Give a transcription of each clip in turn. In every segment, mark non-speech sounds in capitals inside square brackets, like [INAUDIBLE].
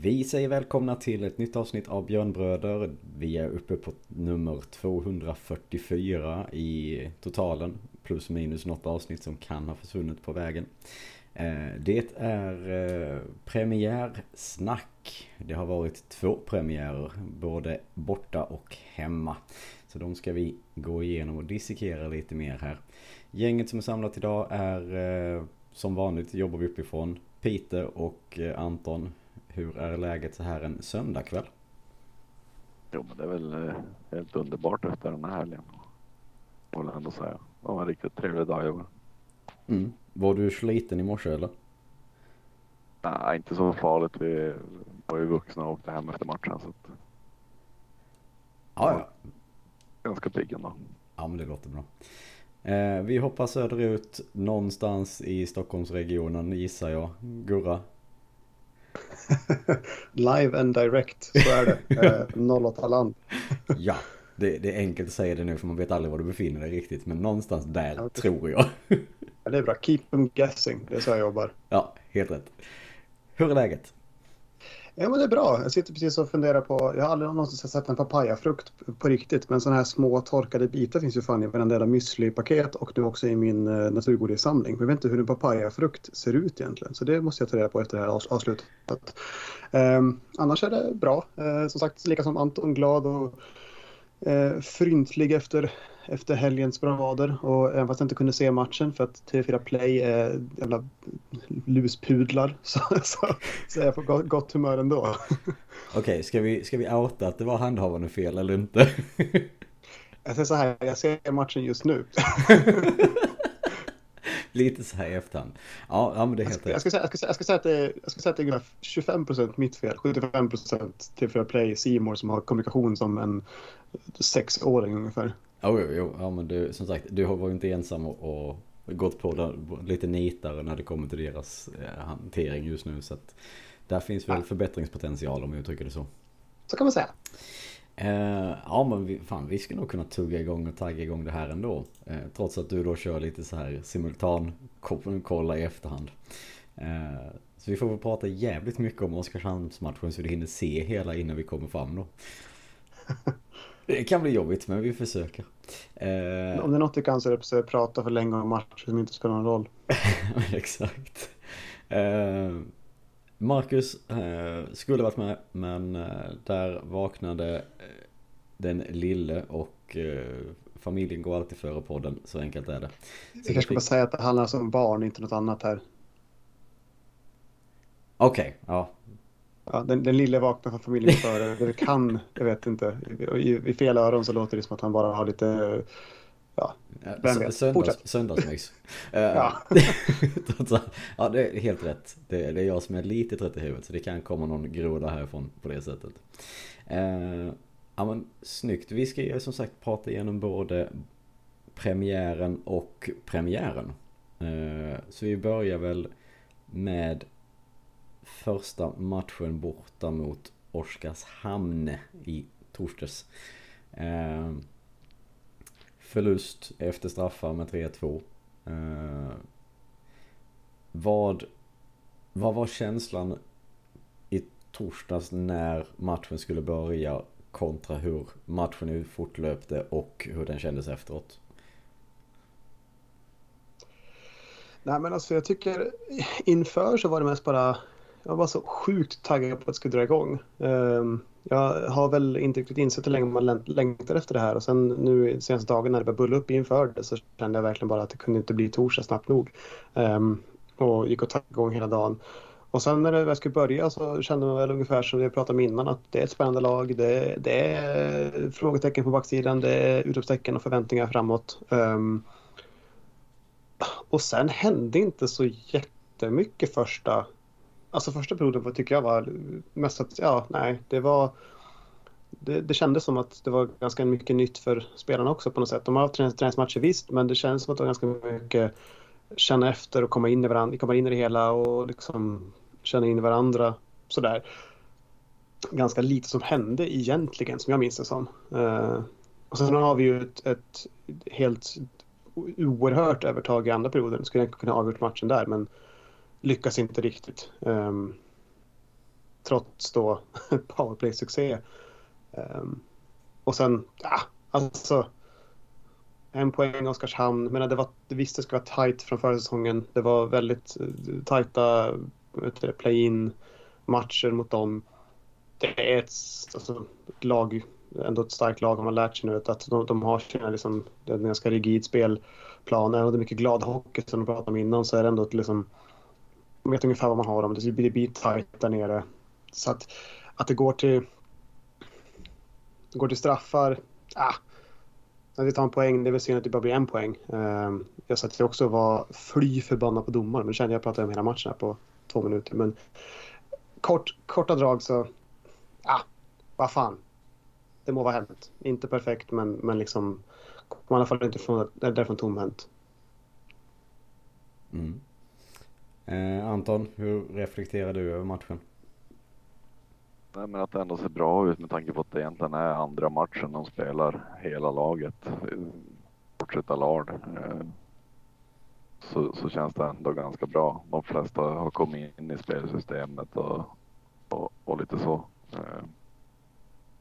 Vi säger välkomna till ett nytt avsnitt av Björnbröder. Vi är uppe på nummer 244 i totalen. Plus minus något avsnitt som kan ha försvunnit på vägen. Eh, det är eh, premiärsnack. Det har varit två premiärer, både borta och hemma. Så de ska vi gå igenom och dissekera lite mer här. Gänget som är samlat idag är eh, som vanligt jobbar vi uppifrån. Peter och Anton hur är läget så här en söndagkväll? Jo men det är väl eh, helt underbart efter den här helgen. Får jag ändå säga. Det var en riktigt trevlig dag igår. Mm. Var du sliten i morse eller? Nej inte så farligt. Vi var ju vuxna och åkte hem efter matchen så att... Ja, ja. Ganska pigg ändå. Ja men det låter bra. Eh, vi hoppar söderut någonstans i Stockholmsregionen gissar jag. Gurra, [LAUGHS] Live and direct, så är det. [LAUGHS] Eh, 08 land. ja, det, det, är enkelt att säga det nu för man vet aldrig var du befinner dig riktigt. Men någonstans där ja, tror jag. [LAUGHS] ja, det är bra. Keep them guessing. Det är så jag jobbar. Ja, helt rätt. Hur är läget? Ja men det är bra. Jag sitter precis och funderar på, jag har aldrig någonsin sett en papayafrukt på riktigt. Men sådana här små torkade bitar finns ju fan i varenda jävla müsli-paket och nu också i min eh, naturgodissamling. Men Jag vet inte hur en papayafrukt ser ut egentligen. Så det måste jag ta reda på efter det här avslutet. Um, annars är det bra. Uh, som sagt, lika som Anton, glad och uh, fryntlig efter efter helgens bravader. Och även fast jag inte kunde se matchen för att TV4 Play är jävla luspudlar [LAUGHS] så, så, så är jag på gott, humör ändå. [LAUGHS] Okej, okay, ska, vi, ska vi outa att det var handhavande fel eller inte? jag säger så här, jag ser matchen just nu. [LAUGHS] Lite så här i efterhand. Ja, ja men det är helt. Jag ska, säga, jag, ska, jag, ska säga att det är, jag ska säga att det är 25% mitt fel, 75% TV4 Play Simor som har kommunikation som en sexåring ungefär. Jo, jo, jo. Ja, men du, som sagt, du var ju inte ensam och, och gått på det lite nitare när det kommer till deras eh, hantering just nu. Så att där finns väl ja. förbättringspotential om jag uttrycker det så. Så kan man säga. Eh, ja men vi, fan, vi ska nog kunna tugga igång och tagga igång det här ändå. Eh, trots att du då kör lite så här simultan kolla i efterhand. Eh, så vi får väl prata jävligt mycket om Oskarshamnsmatchen så du hinner se hela innan vi kommer fram då. [LAUGHS] Det kan bli jobbigt men vi försöker. Om det är något du kan så är det att prata för länge om matcher som inte spelar någon roll. [LAUGHS] Exakt. Marcus eh, skulle varit med men eh, där vaknade eh, den lille och eh, familjen går alltid före podden. Så enkelt är det. Så jag kanske ska bara säga att det handlar om barn, inte något annat här. Okej, okay, ja. Ja, den, den lille vaknar från familjen före. Det kan, jag vet inte. I, I, fel öron så låter det som att han bara har lite... Ja, vem vet. Söndags, söndagsmys. [LAUGHS] Eh, ja. [LAUGHS] ja, det är helt rätt. Det, det, är jag som är lite trött i huvudet. Så det kan komma någon groda härifrån på det sättet. Uh, ja men snyggt. Vi ska ju som sagt prata igenom både premiären och premiären. Uh, så vi börjar väl med första matchen borta mot Oskarshamn i torsdags. Eh, förlust efter straffar med 3-2. Eh, vad, vad var känslan i torsdags när matchen skulle börja kontra hur matchen fortlöpte och hur den kändes efteråt? Nej men alltså jag tycker inför så var det mest bara jag var så sjukt taggad på att det skulle dra igång. Ehm, jag har väl inte riktigt insett hur länge man längtar efter det här och sen nu senaste dagarna när det började bulla upp inför det så kände jag verkligen bara att det kunde inte bli torsdag snabbt nog. Um, och gick och taggade igång hela dagen. Och sen när jag skulle börja så kände man väl ungefär som vi pratade om innan att det är ett spännande lag. Det, det är frågetecken på backsidan, det är utropstecken och förväntningar framåt. Um, och sen hände inte så jättemycket första Alltså första perioden tycker jag var mest att, ja, nej, det var... Det, det kändes som att det var ganska mycket nytt för spelarna också på något sätt. De har haft träningsmatcher visst, men det känns som att det var ganska mycket känna efter och komma in i varandra, komma in i det hela och liksom känna in i varandra sådär. Ganska lite som hände egentligen, som jag minns det som. Uh, och sen har vi ju ett, ett helt oerhört övertag i andra perioden. Skulle jag kunna avgjort matchen där, men lyckas inte riktigt. Um, trots då [LAUGHS] powerplay-succé. Um, och sen, ja, alltså. En poäng Oskarshamn. Men det, var, det visste skulle vara tajt från förra säsongen. Det var väldigt eh, tajta play-in matcher mot dem. Det är ett, alltså, ett lag, ändå ett starkt lag har man lärt sig nu. Att de, de har sina, liksom, en ganska rigid spelplan. Även om det är mycket glad hockey som de pratade om innan så är det ändå ett liksom, man vet ungefär vad man har dem. Det blir, det blir tajt där nere. Så att, att det går till går till straffar, ah, när vi tar en poäng, det är väl synd att det bara blir en poäng. Uh, jag satt också och var fly förbannad på domaren, men kände jag pratade om hela matchen här på två minuter. Men kort, korta drag så, ah, vad fan. Det må vara hänt. Inte perfekt, men, men liksom, kom i alla fall inte från, därifrån tomhänt. Mm. Eh, Anton, hur reflekterar du över matchen? Nej, men att det ändå ser bra ut med tanke på att det egentligen är andra matchen de spelar hela laget. Bortsett Allard. Eh, så, så känns det ändå ganska bra. De flesta har kommit in i spelsystemet och, och, och lite så. Eh,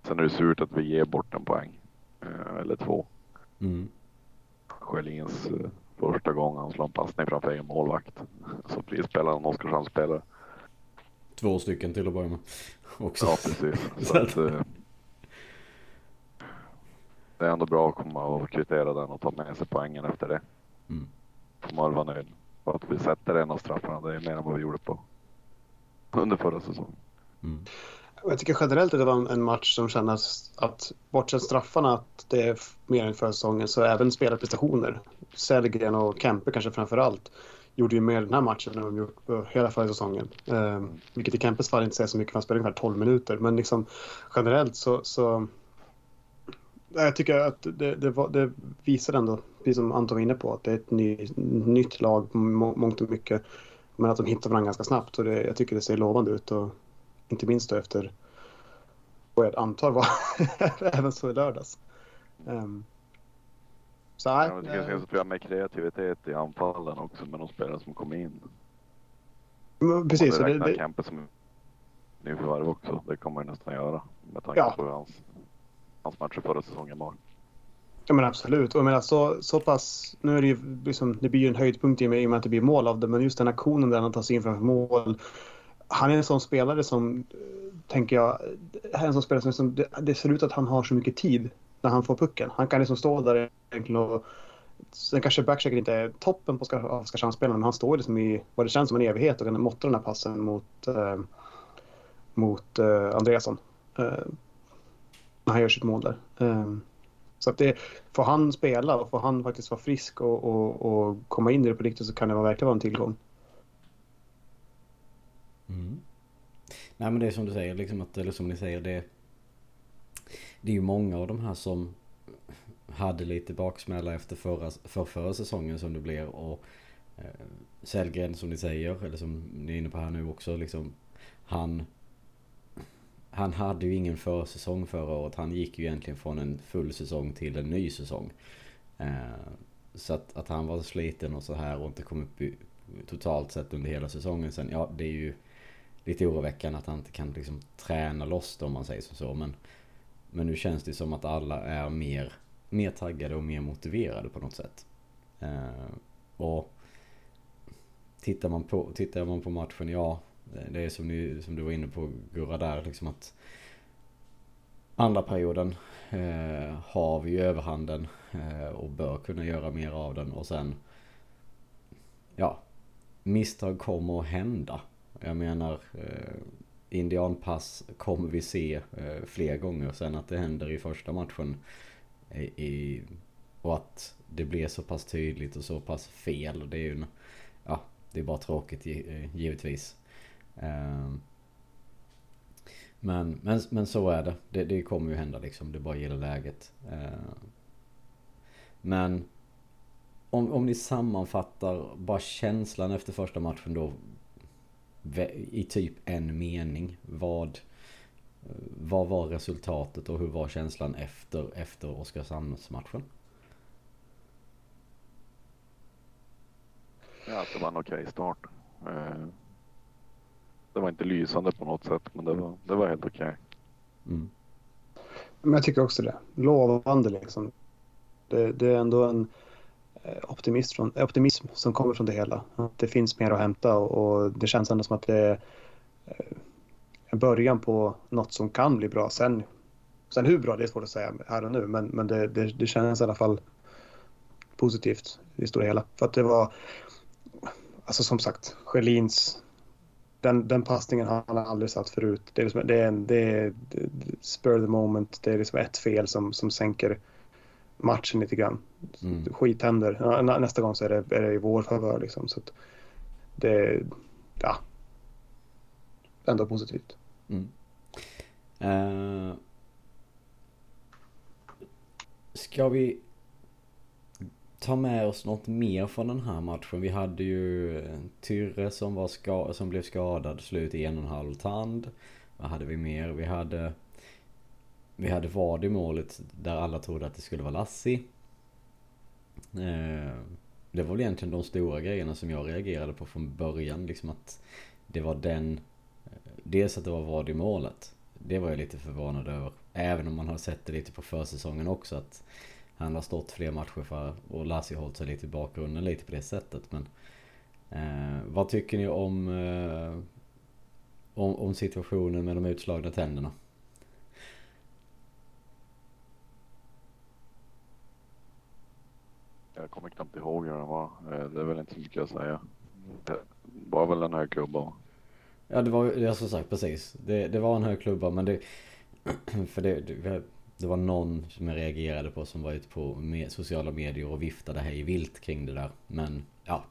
sen är det surt att vi ger bort en poäng. Eh, eller två. Mm. Sjölins första gången han slår en passning framför egen målvakt. Så prisspelaren Oskarshamnsspelare. Två stycken till att börja med också. Ja, precis. [LAUGHS] Så att, eh, det är ändå bra att komma och kvittera den och ta med sig poängen efter det. Mm. Får man vara nöjd. Och att vi sätter en av straffarna, det är mer än vad vi gjorde på under förra säsongen. Mm. Jag tycker generellt att det var en match som kändes att bortsett straffarna att det är mer än förra säsongen så även spelarprestationer. Sellgren och Kempe kanske framför allt gjorde ju mer den här matchen än de gjort på hela förra säsongen. Eh, vilket i Kempes fall inte säger så mycket, för han spelade ungefär 12 minuter. Men liksom generellt så... så jag tycker att det, det, var, det visar ändå, precis som Anton var inne på, att det är ett ny, nytt lag mångt och mycket. Men att de hittar varandra ganska snabbt och det, jag tycker det ser lovande ut. Och inte minst då efter vad jag antar var [LAUGHS] även så i lördags. Um, så här, ja, det kanske är så med kreativitet i anfallen också med de spelare som kom in. Men, precis. Och det räknar Kempe som nyförvärv också. Det kommer man nästan göra med tanke ja. på hans, hans matcher förra säsongen var. Ja men absolut. Och jag menar, så, så pass, nu är det ju liksom, det blir ju en höjdpunkt i och med att det blir mål av det. Men just den aktionen där han tar sig in framför mål. Han är en sån spelare som, eh, tänker jag, är en sån spelare som, som det, det ser ut att han har så mycket tid när han får pucken. Han kan liksom stå där egentligen och... Sen kanske backchecken inte är toppen på Oskarshamnsspelarna men han står liksom i vad det känns som en evighet och kan måtta den här passen mot, eh, mot eh, Andreasson. Eh, när han gör sitt mål där. Eh, så att det, får han spela och får han faktiskt vara frisk och, och, och komma in i det på riktigt så kan det verkligen vara en tillgång. Mm. Nej men det är som du säger, liksom att, eller som ni säger, det det är ju många av de här som hade lite baksmälla efter förra, för förra säsongen som det blev och eh, Sellgren som ni säger, eller som ni är inne på här nu också, liksom han han hade ju ingen försäsong förra året. Han gick ju egentligen från en full säsong till en ny säsong. Eh, så att, att han var sliten och så här och inte kom upp i, totalt sett under hela säsongen sen. Ja, det är ju lite oroväckande att han inte kan liksom träna loss det om man säger så. Men men nu känns det som att alla är mer, mer taggade och mer motiverade på något sätt. Eh, och tittar man, på, tittar man på matchen, ja, det är som, ni, som du var inne på Gurra där, liksom att andra perioden eh, har vi överhanden eh, och bör kunna göra mer av den och sen ja, misstag kommer att hända. Jag menar, eh, indianpass kommer vi se eh, fler gånger. Sen att det händer i första matchen i, i, och att det blir så pass tydligt och så pass fel. Det är ju ja, det är bara tråkigt eh, givetvis. Eh, men, men, men så är det. det. Det kommer ju hända liksom. Det bara gäller läget. Eh, men om, om ni sammanfattar bara känslan efter första matchen då i typ en mening. Vad, vad var resultatet och hur var känslan efter, efter Oskarshamnsmatchen? Ja, det var en okej okay start. Eh, det var inte lysande på något sätt, men det var, det var helt okej. Okay. Mm. Men jag tycker också det. Lovande liksom. Det, det är ändå en Eh, optimism, från, eh, optimism som kommer från det hela. Att det finns mer att hämta och, och det känns ändå som att det är eh, en början på något som kan bli bra. Sen, sen hur bra det är svårt att säga här och nu, men, men det, det, det känns i alla fall positivt i det stora hela. För att det var, alltså som sagt, Schelins den, den passningen har han aldrig satt förut. Det är, liksom, det är, en, det är spur the moment. Det är liksom ett fel som, som sänker matchen lite grann. Mm. Skit händer. Ja, nästa gång så är det, är det i vår favör. Liksom, så det ja, ändå positivt. Mm. Uh, ska vi ta med oss något mer från den här matchen. Vi hade ju Tyrre som, var ska som blev skadad, slut i en och en halv tand. Vad hade vi mer? Vi hade vi hade Vad i målet där alla trodde att det skulle vara Lassi. Eh, det var väl egentligen de stora grejerna som jag reagerade på från början. Liksom att det var den eh, Dels att det var Vad i målet. Det var jag lite förvånad över. Även om man har sett det lite på försäsongen också. att han har stått fler matcher för och Lassi har hållit sig lite i bakgrunden lite på det sättet. Men eh, vad tycker ni om, eh, om, om situationen med de utslagna tänderna? Jag kommer knappt ihåg hur den var. Eh, det är väl inte så mycket att säga. Det var väl en hög klubba. Ja det var ju, som sagt precis. Det, det var en hög klubba men det... [CLEARS THROAT] För det, det det var någon som jag reagerade på som var ute på med sociala medier och viftade hej vilt kring det där. Men ja.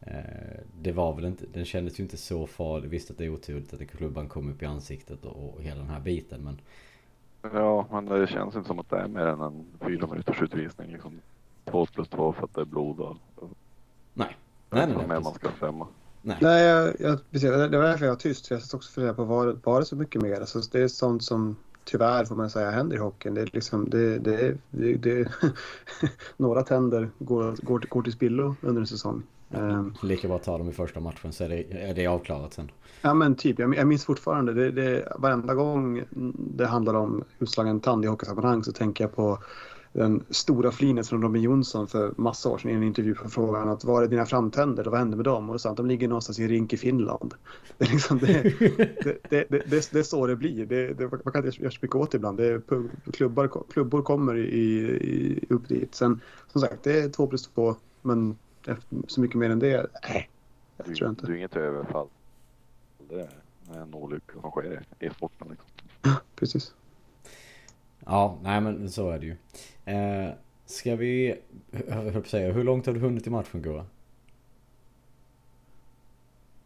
Eh, det var väl inte, den kändes ju inte så farlig. Visst att det är oturligt att klubban kom upp i ansiktet och, och hela den här biten men. Ja men det känns inte som att det är mer än en fyra minuters utvisning liksom. Två plus två för att det är blod och. Nej. Nej nej. nej mer man ska stämma. Nej, nej jag, jag, precis, det var därför jag var tyst. Jag satt också fundera på var, var det så mycket mer? Alltså, det är sånt som tyvärr får man säga händer i hockeyn. Det är liksom, det, det, det, det [LAUGHS] några tänder går, går, går till spillo under en säsong. Mm. Lika bra att ta dem i första matchen så är det, är det avklarat sen. Ja men typ, jag, jag minns fortfarande det, det, varenda gång det handlar om utslagen tand i hockeysammanhang så tänker jag på den stora flinet från Robin Jonsson för massa år sedan i en intervju på frågan att var är dina framtänder och vad hände med dem? Och då sa att de ligger någonstans i en rink i Finland. [LAUGHS] Det är, liksom, det, det, det, det, det, är så det blir. Det, det, man kan inte göra så mycket åt det ibland. Det klubbar, klubbor kommer i, i, upp dit. Sen som sagt, det är två plus två. Men så mycket mer än det, nej. Jag tror inte. Du är inget överfall. Det är en olycka som sker i sporten. Liksom. Ja, [LAUGHS] precis. Ja, nej men så är det ju. Eh, ska vi, jag höll säga, hur långt har du hunnit i matchen Gora?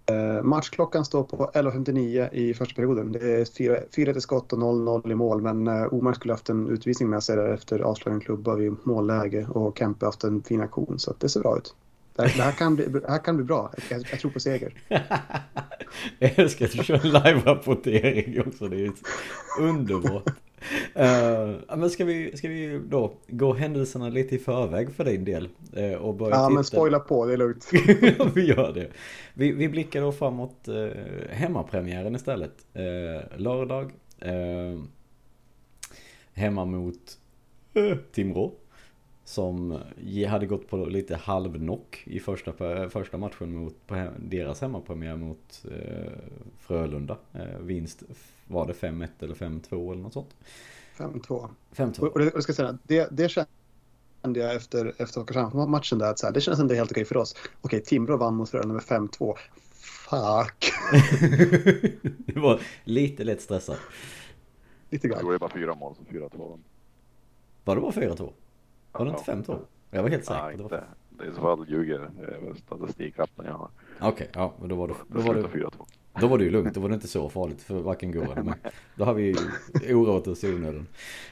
Eh, matchklockan står på 11.59 i första perioden. Det är 4 till skott och 0-0 i mål. Men eh, Omar skulle haft en utvisning med sig där efter avslagen klubba vid målläge och Kempe haft en fin aktion. Så det ser bra ut. Det här, det här, kan, bli, det här kan bli bra. Jag, jag tror på seger. [LAUGHS] jag älskar att du kör en live-rapportering också. Det är underbart. Uh, men ska vi, ska vi då gå händelserna lite i förväg för din del? Uh, och börja ja, titta. men spoila på, det är lugnt. [LAUGHS] vi gör det. Vi, vi blickar då framåt uh, hemmapremiären istället. Uh, lördag. Uh, hemma mot Timrå. Som hade gått på lite halvnock i första, första matchen mot på deras hemmapremiär mot Frölunda. Vinst var det 5-1 eller 5-2 eller något sånt? 5-2. 5-2. Och, det, jag ska säga, det, det kände jag efter, efter Oskarshamn-matchen där att så här, det kändes ändå helt okej för oss. Okej, Timrå vann mot Frölunda med 5-2. Fuck. [LAUGHS] det var lite lätt stressad. Lite grann. Jag tror det var fyra mål, så 4-2. Var det bara 4-2? Var det inte 5-2? Jag var helt säker. Nej, inte. Det är i så fall ljuger statistikrappen jag har. Okej, okay, ja, men då var det... Då var det, då var det ju lugnt, då var det inte så farligt för varken går eller mig. Då har vi oroat oss i onödan.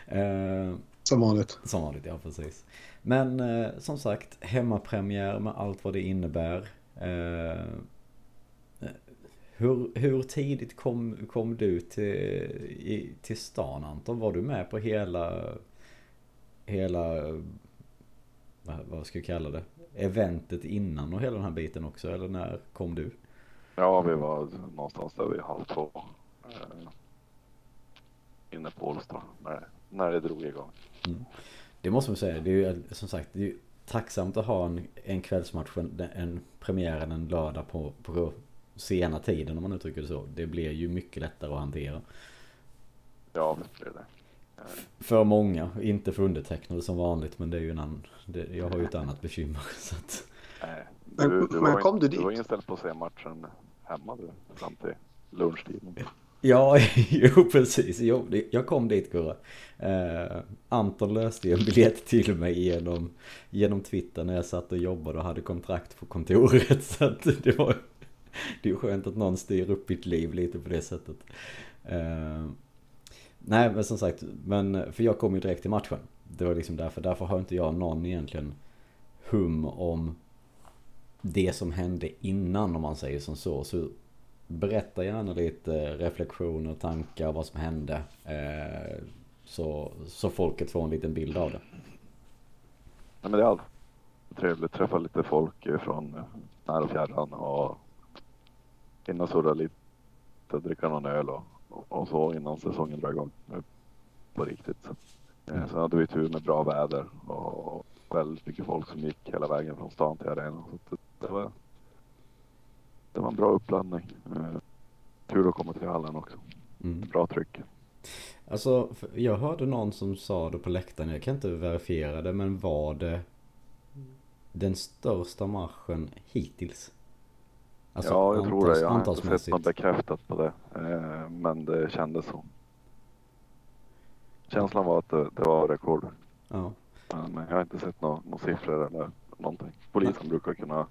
Eh, som vanligt. Som vanligt, ja precis. Men eh, som sagt, hemmapremiär med allt vad det innebär. Eh, hur, hur tidigt kom, kom du till, i, till stan Anton? Var du med på hela hela, vad, vad ska jag kalla det, eventet innan och hela den här biten också? Eller när kom du? Ja, vi var någonstans där vid halv två. Eh, inne på Ålsta när, när det drog igång. Mm. Det måste man säga. Det är ju som sagt det är ju tacksamt att ha en, en kvällsmatch, en, en premiären en lördag på, på sena tiden om man uttrycker det så. Det blir ju mycket lättare att hantera. Ja, det blir det. För många, inte för undertecknade som vanligt men det är ju en annan, det, jag har ju ett annat bekymmer [LAUGHS] så att... Nej, du, du, men, var, kom du dit? Du var inställd på att se matchen hemma du, fram till lunchtiden. Ja, [LAUGHS] jo precis. Jo, jag kom dit Gurra. Eh, Anton löste ju en biljett till mig genom, genom Twitter när jag satt och jobbade och hade kontrakt på kontoret. [LAUGHS] Så att det var det är skönt att någon styr upp mitt liv lite på det sättet. Eh, nej, men som sagt, men, för jag kom ju direkt till matchen. Det var liksom därför, därför har inte jag någon egentligen hum om det som hände innan om man säger som så. Så berätta gärna lite reflektioner, tankar, vad som hände. Eh, så, så folket får en liten bild av det. Ja, men det är alltid trevligt att träffa lite folk från när och fjärran och hinna surra lite, dricka någon öl och, och så innan säsongen drar igång på riktigt. Så, eh, sen hade vi tur med bra väder och väldigt mycket folk som gick hela vägen från stan till arenan. Så det, var, det var en bra uppladdning. Eh, kul att komma till hallen också. Mm. Bra tryck. Alltså, jag hörde någon som sa det på läktaren, jag kan inte verifiera det, men var det den största marschen hittills? Alltså, ja, jag tror det. Jag har inte sett något bekräftat på det. Eh, men det kändes så. Känslan var att det, det var rekord. Ja. Men jag har inte sett några nå siffror eller någonting. Polisen brukar kunna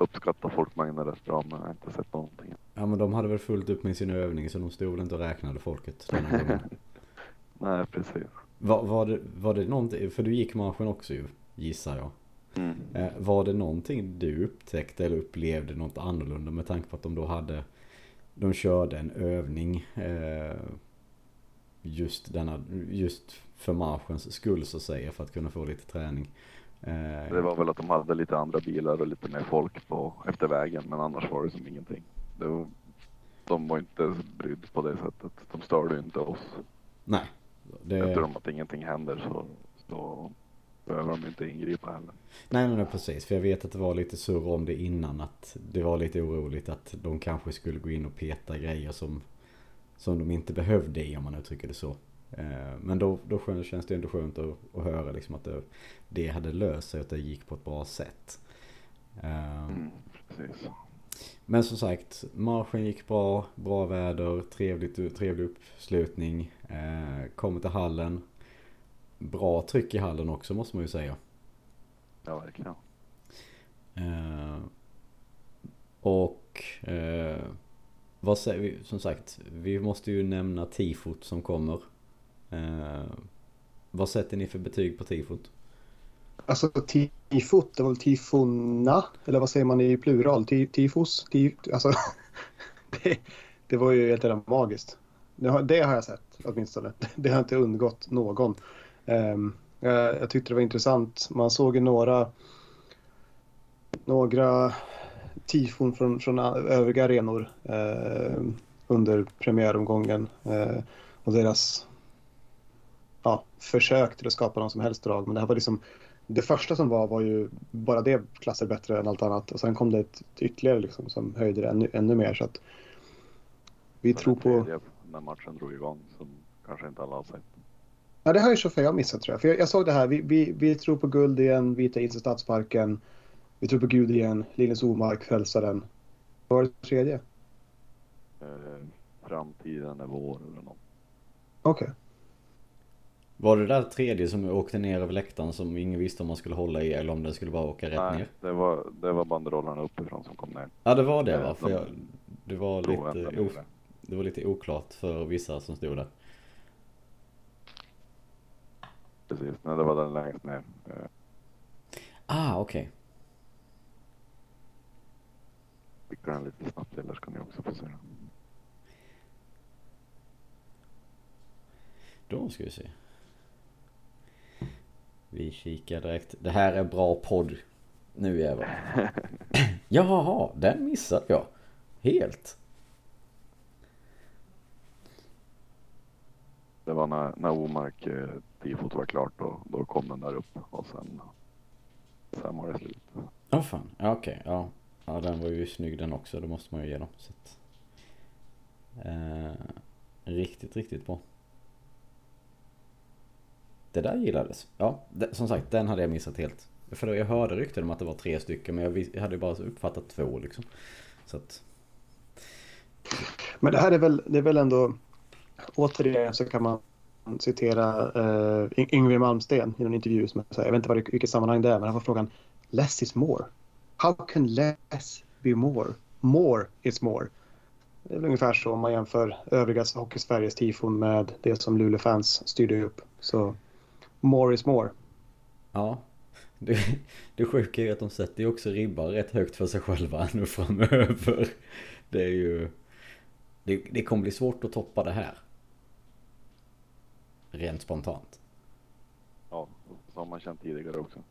uppskatta folkmängden bra men jag har inte sett någonting. Ja men de hade väl fullt upp med sin övning så de stod väl inte och räknade folket. [LAUGHS] Nej precis. Var, var, det, var det någonting, för du gick marschen också ju gissar jag. Mm. Eh, var det någonting du upptäckte eller upplevde något annorlunda med tanke på att de då hade De körde en övning eh, Just denna, just för marschens skull så att säga för att kunna få lite träning. Eh, det var väl att de hade lite andra bilar och lite mer folk på efter vägen men annars var det som ingenting. Det var, de var inte brydda på det sättet. De störde inte oss. Nej. Det... Eftersom att ingenting händer så, så behöver de inte ingripa heller. Nej, nej, precis. För jag vet att det var lite surr om det innan. Att det var lite oroligt att de kanske skulle gå in och peta grejer som, som de inte behövde i om man uttrycker det så. Eh, men då, då känns det ändå skönt att, att höra liksom att det, det hade löst sig, att det gick på ett bra sätt. Eh, mm, men som sagt, marschen gick bra, bra väder, trevligt, trevlig uppslutning. Eh, kommer till hallen. Bra tryck i hallen också måste man ju säga. Ja, verkligen. och vad säger vi, som sagt, vi måste ju nämna tifot som kommer. Eh, vad sätter ni för betyg på tifot? Alltså tifot, det var väl tifona? Eller vad säger man i plural? tifos? Tif, alltså, [LAUGHS] det, det, var ju helt enkelt magiskt. Det har, det har jag sett åtminstone. [LAUGHS] Det har inte undgått någon. Um, jag, jag tyckte det var intressant. Man såg ju några, några tifon från, från övriga arenor eh, under premiäromgången. Eh, och deras ja, försök till att skapa någon som helst drag. Men det här var liksom det första som var var ju bara det klasser bättre än allt annat och sen kom det ett ytterligare liksom som höjde det ännu, ännu mer så att vi tror på... När matchen drog igång som kanske inte alla har sett. Ja det har ju Chauffeur missat tror jag. För jag, jag, såg det här, vi, vi, vi tror på guld igen, Vita is Stadsparken. Vi tror på Gud igen, Linus Omark, Frälsaren. Vad var det tredje? Eh, framtiden är vår eller något. Okej. Okay. Var det där tredje som åkte ner över läktaren som ingen visste om man skulle hålla i eller om den skulle bara åka rätt Nej, ner? det var, det var banderollerna uppifrån som kom ner. Ja det var det va? För jag, det, var lite, o, det var lite oklart för vissa som stod där. Precis, nej det var den längst ner. Ah okej. Okay. Skickar den lite snabbt eller ska ni också få se den. Då ska vi se. Vi kikar direkt. Det här är bra podd. Nu jävlar. [LAUGHS] Jaha, den missade jag. Helt? Det var när, när Omark eh, tifot var klart då, då kom den där upp och sen, sen var det slut. Ja oh, fan, ja okej, okay. ja. Ja den var ju snygg den också, det måste man ju ge dem. Så att, eh, riktigt, riktigt bra. Det där gillades. Ja, det, som sagt, den hade jag missat helt. För då jag hörde rykten om att det var tre stycken, men jag, jag hade ju bara uppfattat två liksom. Så att... Men det här är väl, det är väl ändå, återigen så kan man citera uh, Yngwie Malmsten i en intervju. Som jag, jag vet inte vad, vilket sammanhang det är, men han får frågan Less is more. How can less be more? More is more. Det är väl ungefär så om man jämför övriga Hockeysveriges tifon med det som Luleå-fans styrde upp. Så more is more. Ja. Det, det sjuka är ju att de sätter ju också ribban rätt högt för sig själva nu framöver. Det är ju... Det, det kommer bli svårt att toppa det här. Rent spontant. Ja, så har man känt tidigare också.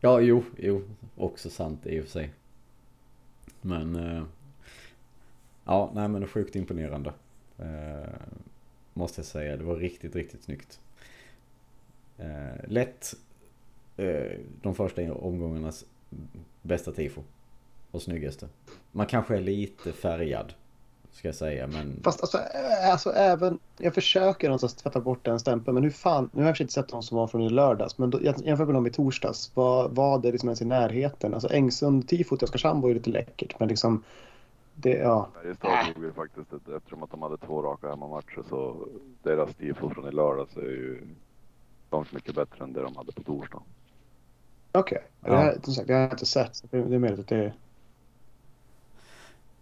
Ja, jo, jo. Också sant i och för sig. Men... Eh, ja, nej men det är sjukt imponerande. Eh, måste jag säga. Det var riktigt, riktigt snyggt. Eh, lätt eh, de första omgångarnas bästa tifo. Och snyggaste. Man kanske är lite färgad. Ska jag säga men... Fast alltså, alltså även... Jag försöker någonstans tvätta bort den stämpeln. Men hur fan... Nu har jag inte sett de som var från i lördags. Men då, jämför med dem i torsdags. Vad var det liksom ens i närheten? Alltså Engsund-tifot i Oskarshamn var ju lite läckert. Men liksom... Det, ja. Färjestad tog ju faktiskt, eftersom att de hade två raka hemmamatcher så deras tifo från i lördags är ju långt mycket bättre än det de hade på torsdag. Okej, okay. ja. det, här, det har jag inte sett. Det är möjligt att det är...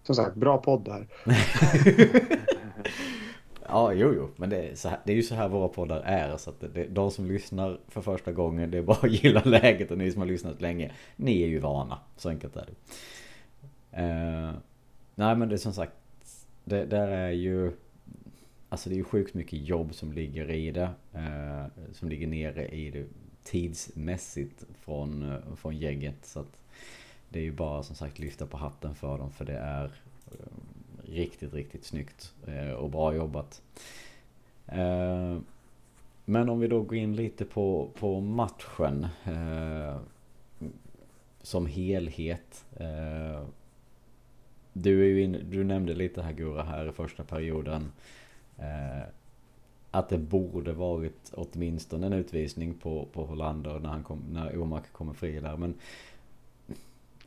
Som sagt, bra podd här. [LAUGHS] ja, jo, jo. Men det är, här, det är ju så här våra poddar är. Så att det, de som lyssnar för första gången, det är bara att [LAUGHS] gilla läget. Och ni som har lyssnat länge, ni är ju vana. Så enkelt är det. Uh, nej, men det är som sagt, det där är ju... Alltså det är ju sjukt mycket jobb som ligger i det. Eh, som ligger nere i det tidsmässigt från, eh, från gänget. Så att det är ju bara som sagt lyfta på hatten för dem för det är eh, riktigt, riktigt snyggt och bra jobbat. Men om vi då går in lite på, på matchen som helhet. Du, är ju in, du nämnde lite här Gurra här i första perioden. Eh, att det borde varit åtminstone en utvisning på, på Hollander när, han kom, när Omark kommer fri där. Men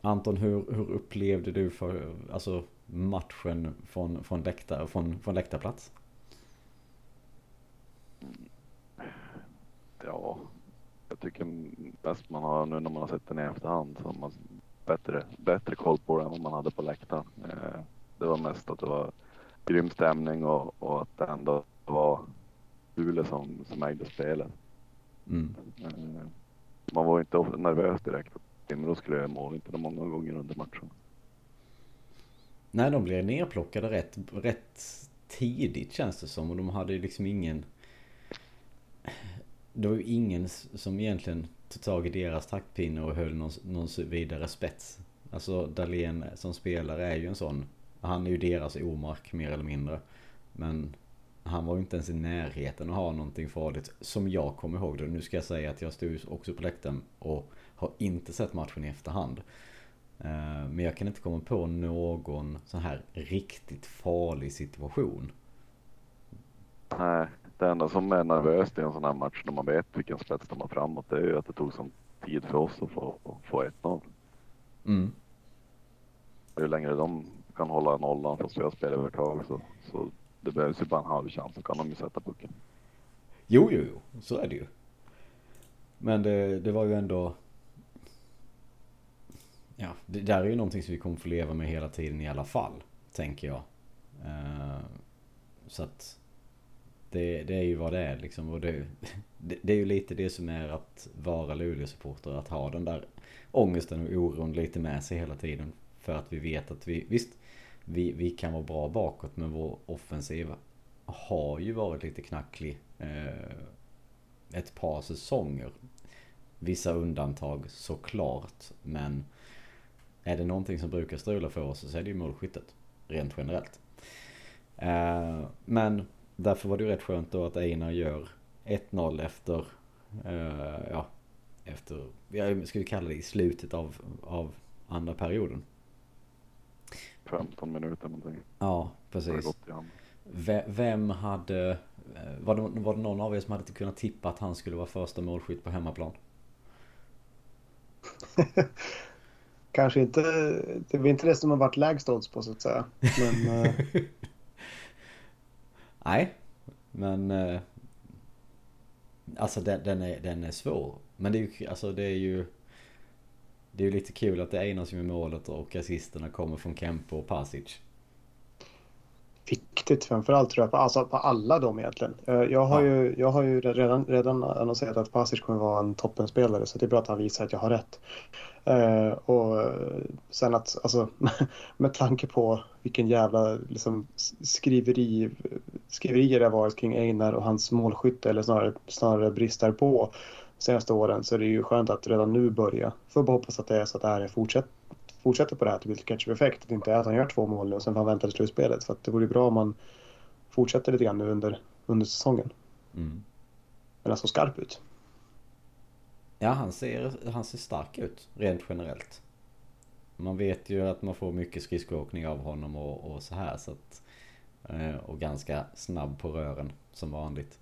Anton, hur, hur upplevde du för, alltså, matchen från, från, läktar, från, från läktarplats? Ja, jag tycker bäst man har nu när man har sett den i efterhand så har man bättre, bättre koll på den än vad man hade på läktaren. Eh, det var mest att det var grym stämning och, och att det ändå var Luleå som, som ägde spelet. Mm. Eh, man var inte nervös direkt Timrå skulle göra mål, inte många gånger under matchen. Nej, de blev nerplockade rätt, rätt tidigt känns det som och de hade liksom ingen... Det var ju ingen som egentligen tog tag i deras taktpinne och höll någon, någon vidare spets. Alltså Dahlén som spelare är ju en sån. Han är ju deras omark mer eller mindre. Men han var ju inte ens i närheten att ha någonting farligt. Som jag kommer ihåg det. Nu ska jag säga att jag stod också på läktaren och har inte sett matchen i efterhand. Eh, men jag kan inte komma på någon sån här riktigt farlig situation. Nej, det enda som är nervöst i en sån här match när man vet vilken spets de har framåt det är ju att det tog sån tid för oss att få, få 1-0. Mm. Ju längre de kan hålla nollan fast vi har spelövertag så, så det behövs ju bara en halv chans så kan de ju sätta pucken. Jo, jo, jo, så är det ju. Men det, det var ju ändå... Ja, det där är ju någonting som vi kommer få leva med hela tiden i alla fall, tänker jag. Uh, så att det, det är ju vad det är liksom. Och det, det, det är ju lite det som är att vara Luleå-supporter. Att ha den där ångesten och oron lite med sig hela tiden. För att vi vet att vi, visst, vi, vi kan vara bra bakåt men vår offensiv har ju varit lite knacklig eh, ett par säsonger. Vissa undantag såklart men är det någonting som brukar strula för oss så är det ju målskyttet. rent generellt. Eh, men därför var det ju rätt skönt då att Einar gör 1-0 efter, eh, ja, efter, jag skulle kalla det i slutet av, av andra perioden. 15 minuter någonting. Ja, precis. Vem hade, eh, var det, var det någon av er som hade kunnat tippa att han skulle vara första målskytt på hemmaplan? [LAUGHS] Kanske inte, det är inte det som har varit lägst odds på så att säga. Men, eh, [LAUGHS] Nej, men eh, alltså den, den, är, den är svår. Men det är ju, alltså det är ju det är ju lite kul att det är Einar som är målet och assisterna kommer från Kempe och Pasic. Viktigt framförallt tror jag, på, alltså på alla dem egentligen. Eh, jag har, ja. ju, jag har ju redan, redan annonserat att Pasic kommer vara en toppenspelare så det är bra att han visar att jag har rätt. Uh, och sen att, alltså [LAUGHS] med tanke på vilken jävla liksom, skriveri, skriverier det har varit kring Einar och hans målskytte eller snarare, snarare brister på senaste åren så är det ju skönt att redan nu börja. Får bara hoppas att det är så att det här fortsätt, fortsätter på det här, typ ketchup-effekt. Att det inte är att han gör två mål nu och sen får han vänta till slutspelet. För att det vore bra om man fortsätter lite grann nu under, under säsongen. Mm. Men alltså skarp ut. Ja, han ser, han ser stark ut rent generellt. Man vet ju att man får mycket skridskoåkning av honom och, och så här. Så att, eh, och ganska snabb på rören som vanligt.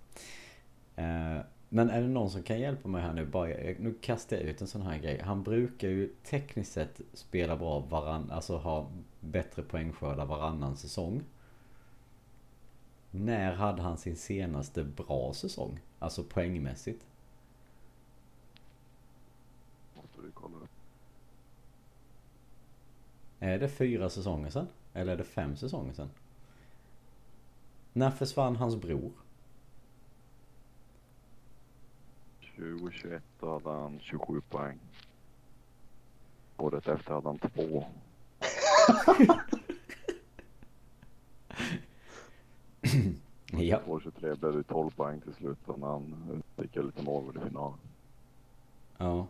Men är det någon som kan hjälpa mig här nu? Bara, nu kastar jag ut en sån här grej. Han brukar ju tekniskt sett spela bra varann, alltså ha bättre poängskördar varannan säsong. När hade han sin senaste bra säsong? Alltså poängmässigt. Måste vi kolla upp. Är det fyra säsonger sedan? Eller är det fem säsonger sedan? När försvann hans bror? 2021 då hade han 27 poäng. Året efter hade han två. ja. 2023 blev det 12 poäng till slut när han fick lite mål i finalen. Ja.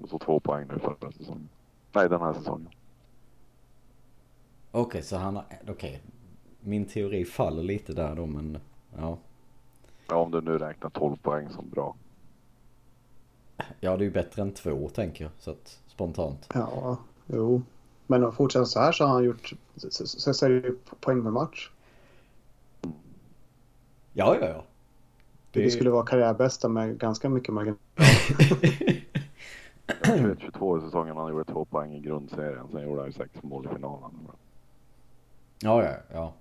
Och så två poäng nu förra säsongen. Nej, den här säsongen. Okej, okay, så han har, okej. Okay. Min teori faller lite där då, men ja. Ja, om du nu räknar 12 poäng som bra. Ja, det är ju bättre än två tänker jag. Så att spontant. Ja, jo. Men om fortsätter så här så har han gjort så, är det ju poäng per match. Ja, ja, ja. Det, det skulle vara karriärbästa med ganska mycket marginal. [LAUGHS] 22 i säsongen han gjorde två poäng i grundserien. Sen gjorde han ju sex mål i finalen. Ja, ja, ja.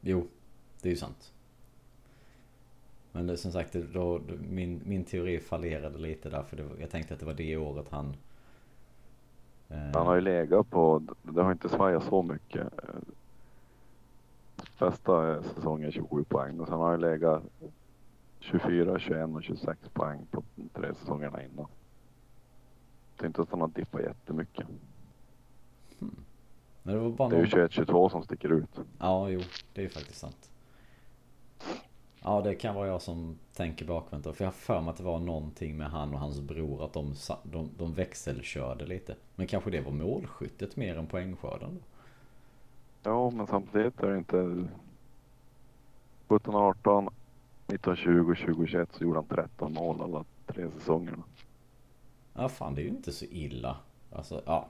Jo, det är ju sant. Men det, som sagt, då, min, min teori fallerade lite där. För det, jag tänkte att det var det året han... Eh... Han har ju legat på, det har inte svajat så mycket. Bästa säsongen 27 poäng. Men sen har han legat 24, 21 och 26 poäng på tre säsongerna innan. Det är inte att han har dippat jättemycket. Hmm. Men det, var bara det är ju 21-22 som sticker ut. Ja, jo, det är ju faktiskt sant. Ja, det kan vara jag som tänker bakvänt. För jag har för mig att det var någonting med han och hans bror. Att de, de, de växelkörde lite. Men kanske det var målskyttet mer än poängskörden då? Ja, men samtidigt är det inte... 17, 18, 19, 20, 20, 21 så gjorde han 13 mål alla tre säsongerna. Ja, fan det är ju inte så illa. Alltså, ja.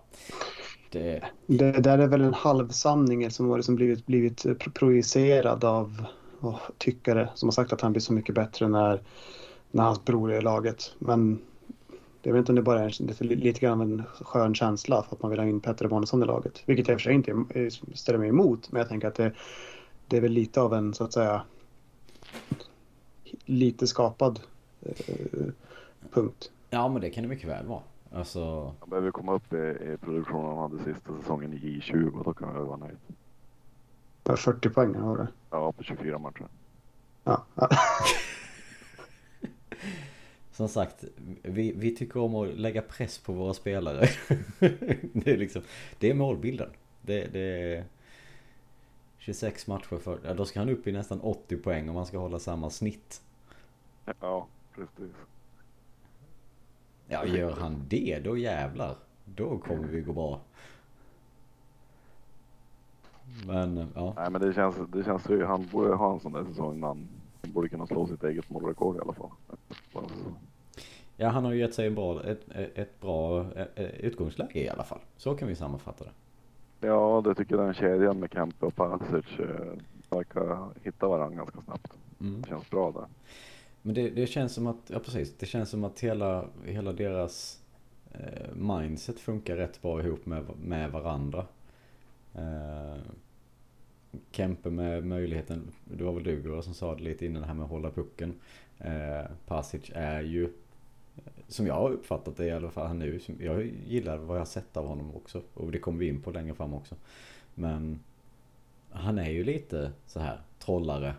Det... det där är väl en halvsanning som har liksom blivit, blivit projicerad av och tyckare som har sagt att han blir så mycket bättre när, när hans bror är i laget. Men jag vet inte om det bara är lite, lite grann en skön känsla för att man vill ha in Petter Emanuelsson i laget. Vilket jag i och för sig inte ställer mig emot. Men jag tänker att det, det är väl lite av en så att säga lite skapad eh, punkt. Ja men det kan det mycket väl vara. Alltså... Han behöver komma upp i, i produktionen han hade sista säsongen i J20 och då kan jag vara nöjd. 40 poäng har du? Ja, på 24 matcher. Ja. [LAUGHS] Som sagt, vi, vi tycker om att lägga press på våra spelare. [LAUGHS] det, är liksom, det är målbilden. Det, det är 26 matcher för, ja, då ska han upp i nästan 80 poäng om man ska hålla samma snitt. Ja, precis. Ja, gör han det, då jävlar. Då kommer vi gå bra. Men ja. Nej men det känns, det känns ju, han borde ha en sån där säsong han borde kunna slå sitt eget målrekord i alla fall. Ja han har ju gett sig en bra, ett, ett bra utgångsläge i alla fall. Så kan vi sammanfatta det. Ja det tycker jag den kedjan med Kempe och Pasic verkar hitta varandra ganska snabbt. Mm. Det känns bra där. Men det, det känns som att, ja precis, det känns som att hela, hela deras eh, mindset funkar rätt bra ihop med, med varandra. Eh, Kempe med möjligheten, det var väl du som sa det lite innan det här med att hålla pucken. Eh, Pasic är ju, som jag har uppfattat det i alla fall nu, jag gillar vad jag har sett av honom också. Och det kommer vi in på längre fram också. Men han är ju lite så här trollare,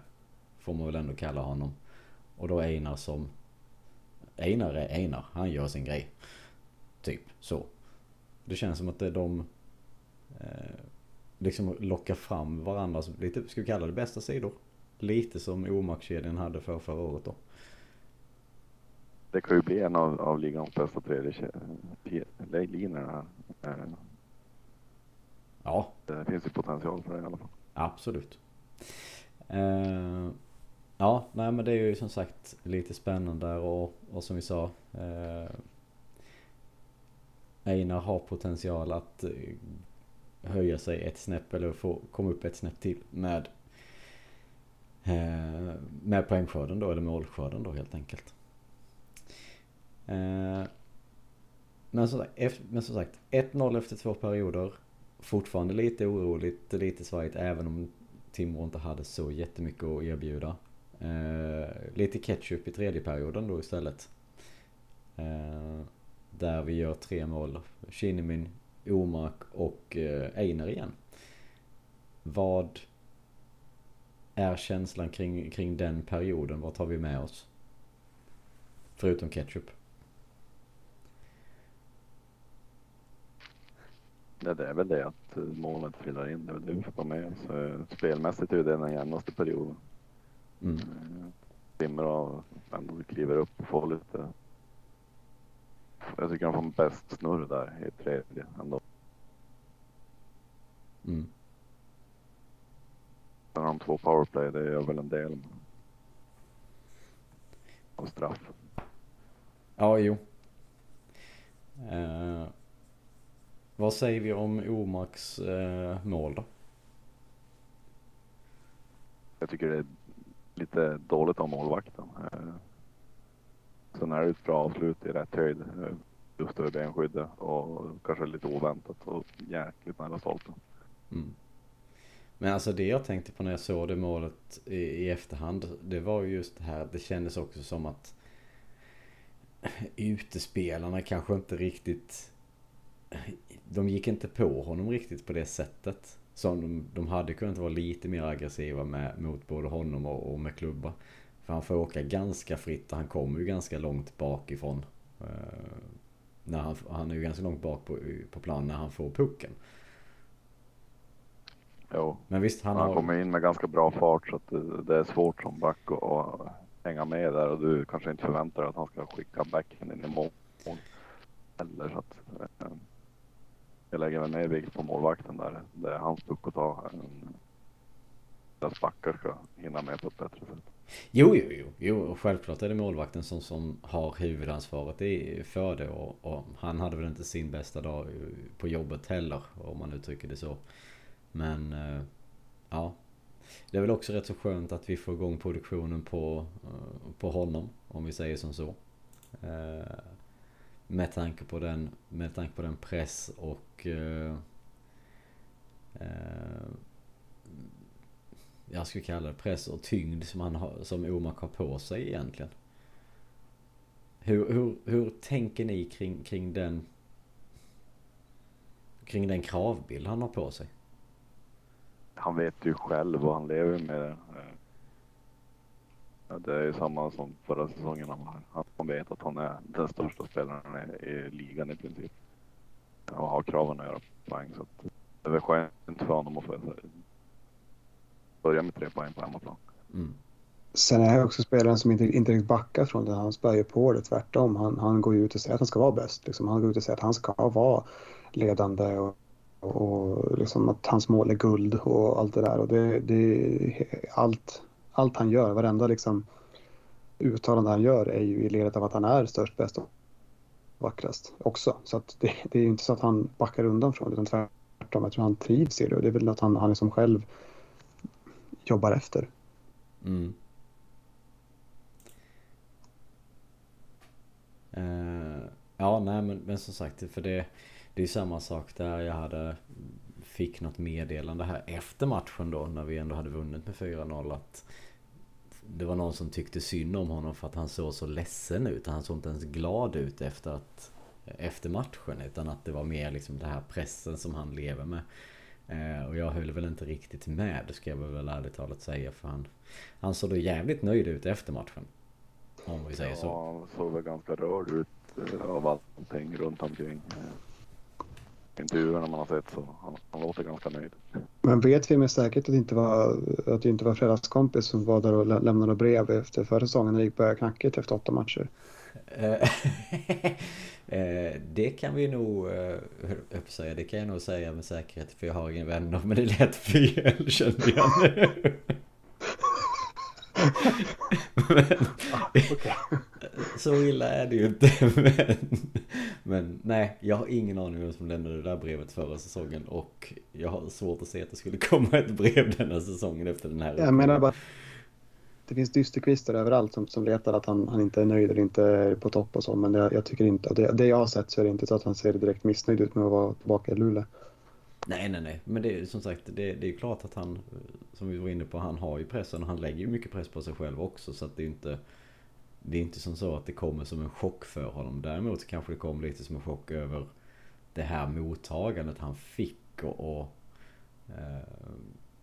får man väl ändå kalla honom. Och då Einar som... Einar är Einar, han gör sin grej. Typ så. Det känns som att det är de... Eh, liksom lockar fram varandras, lite, ska vi kalla det bästa sidor? Lite som Omax-kedjan hade för förra året då. Det kan ju bli en av, av ligans bästa tredje linjer här. Eh, ja. Det finns ju potential för det i alla fall. Absolut. Eh, ja, nej men det är ju som sagt lite spännande och, och som vi sa. Eh, Einar har potential att eh, höja sig ett snäpp eller få komma upp ett snäpp till med eh, med poängskörden då eller målskörden då helt enkelt. Eh, men som sagt, men som sagt 1-0 efter två perioder. Fortfarande lite oroligt, lite svajigt även om Timrå inte hade så jättemycket att erbjuda. Eh, lite ketchup i tredje perioden då istället. Eh, där vi gör tre mål. Kinnimin, Omark och eh, Einar igen. Vad är känslan kring, kring den perioden? Vad tar vi med oss? Förutom ketchup. Ja, det är väl det att målet trillar in. Det är väl det vi får med oss. Spelmässigt är det den jämnaste perioden. Mm. Timrå ändå kliver upp och får lite. Jag tycker de får bäst snurr där i tredje ändå. Mm. Har de två powerplay, det gör väl en del. Av straff. Ja, jo. Eh, vad säger vi om Omax eh, mål då? Jag tycker det är lite dåligt av målvakten. Eh, sen är det ett bra avslut i rätt höjd. Eh, just över benskyddet och kanske lite oväntat och jäkligt nära stolpen. Mm. Men alltså det jag tänkte på när jag såg det målet i, i efterhand. Det var ju just det här. Det kändes också som att utespelarna kanske inte riktigt de gick inte på honom riktigt på det sättet. Som de, de hade kunnat vara lite mer aggressiva med, mot både honom och, och med klubba. För han får åka ganska fritt och han kommer ju ganska långt bakifrån. Uh, när han, han är ju ganska långt bak på, på plan när han får pucken. Jo, men visst han, han har... kommer in med ganska bra fart så att det, är svårt som back att hänga med där och du kanske inte förväntar dig att han ska skicka backen in i mål. Eller så att, uh, jag lägger väl mer vikt på målvakten där. Det är hans puck att ta. Deras backar ska hinna med på ett bättre sätt. Jo, jo, jo. jo självklart är det målvakten som, som har huvudansvaret för det. Och, och, han hade väl inte sin bästa dag på jobbet heller, om man uttrycker det så. Men, eh, ja. Det är väl också rätt så skönt att vi får igång produktionen på, eh, på honom, om vi säger som så. Eh, med tanke på den, med tanke på den press och jag skulle kalla det press och tyngd som, han har, som Omak har på sig egentligen. Hur, hur, hur tänker ni kring, kring den kring den kravbild han har på sig? Han vet ju själv vad han lever med. Det är ju samma som förra säsongen. Han vet att han är den största spelaren i ligan i princip. Och har kraven att göra poäng. Så det är väl skönt för honom att få börja med tre poäng på hemmaplan. Mm. Sen är jag också spelaren som inte, inte riktigt backar från det. Han spär ju på det tvärtom. Han, han går ut och säger att han ska vara bäst. Liksom. Han går ut och säger att han ska vara ledande och och liksom att hans mål är guld och allt det där. Och det, det, allt, allt han gör, varenda liksom uttalande han gör är ju i ledet av att han är störst, bäst och vackrast också. Så att det, det är ju inte så att han backar undan från det utan tvärtom. Jag tror han trivs i det och det är väl något han, han liksom själv jobbar efter. Mm. Uh, ja, nej men, men som sagt, för det, det är samma sak där jag hade fick något meddelande här efter matchen då när vi ändå hade vunnit med 4-0 att det var någon som tyckte synd om honom för att han såg så ledsen ut. Han såg inte ens glad ut efter, att, efter matchen. Utan att det var mer liksom den här pressen som han lever med. Eh, och jag höll väl inte riktigt med, ska jag väl ärligt talat säga. För han, han såg då jävligt nöjd ut efter matchen. Om vi säger så. Ja, han såg väl ganska rörd ut eh, av allting runt omkring intervjuerna man har sett så han, han låter ganska nöjd. Men vet vi med säkerhet att det inte var, att det inte var fredagskompis som var där och lä lämnade brev efter förra säsongen när det gick börja knackigt efter åtta matcher? Eh, [LAUGHS] eh, det kan vi nog, uh, säga, det kan jag nog säga med säkerhet för jag har ingen vänner men det lät fel kände jag nu. [LAUGHS] men, okay. Så illa är det ju inte. Men, men nej, jag har ingen aning om vem som lämnade det där brevet förra säsongen. Och jag har svårt att se att det skulle komma ett brev denna säsongen efter den här. Jag menar bara det finns dysterkvistar överallt som, som letar att han, han inte är nöjd eller inte är på topp och så. Men det, jag tycker inte, det, det jag har sett så är det inte så att han ser direkt missnöjd ut med att vara tillbaka i Luleå. Nej, nej, nej. Men det är som sagt, det, det är klart att han, som vi var inne på, han har ju pressen och han lägger ju mycket press på sig själv också. Så att det är inte, det är inte som så att det kommer som en chock för honom. Däremot kanske det kom lite som en chock över det här mottagandet han fick och, och eh,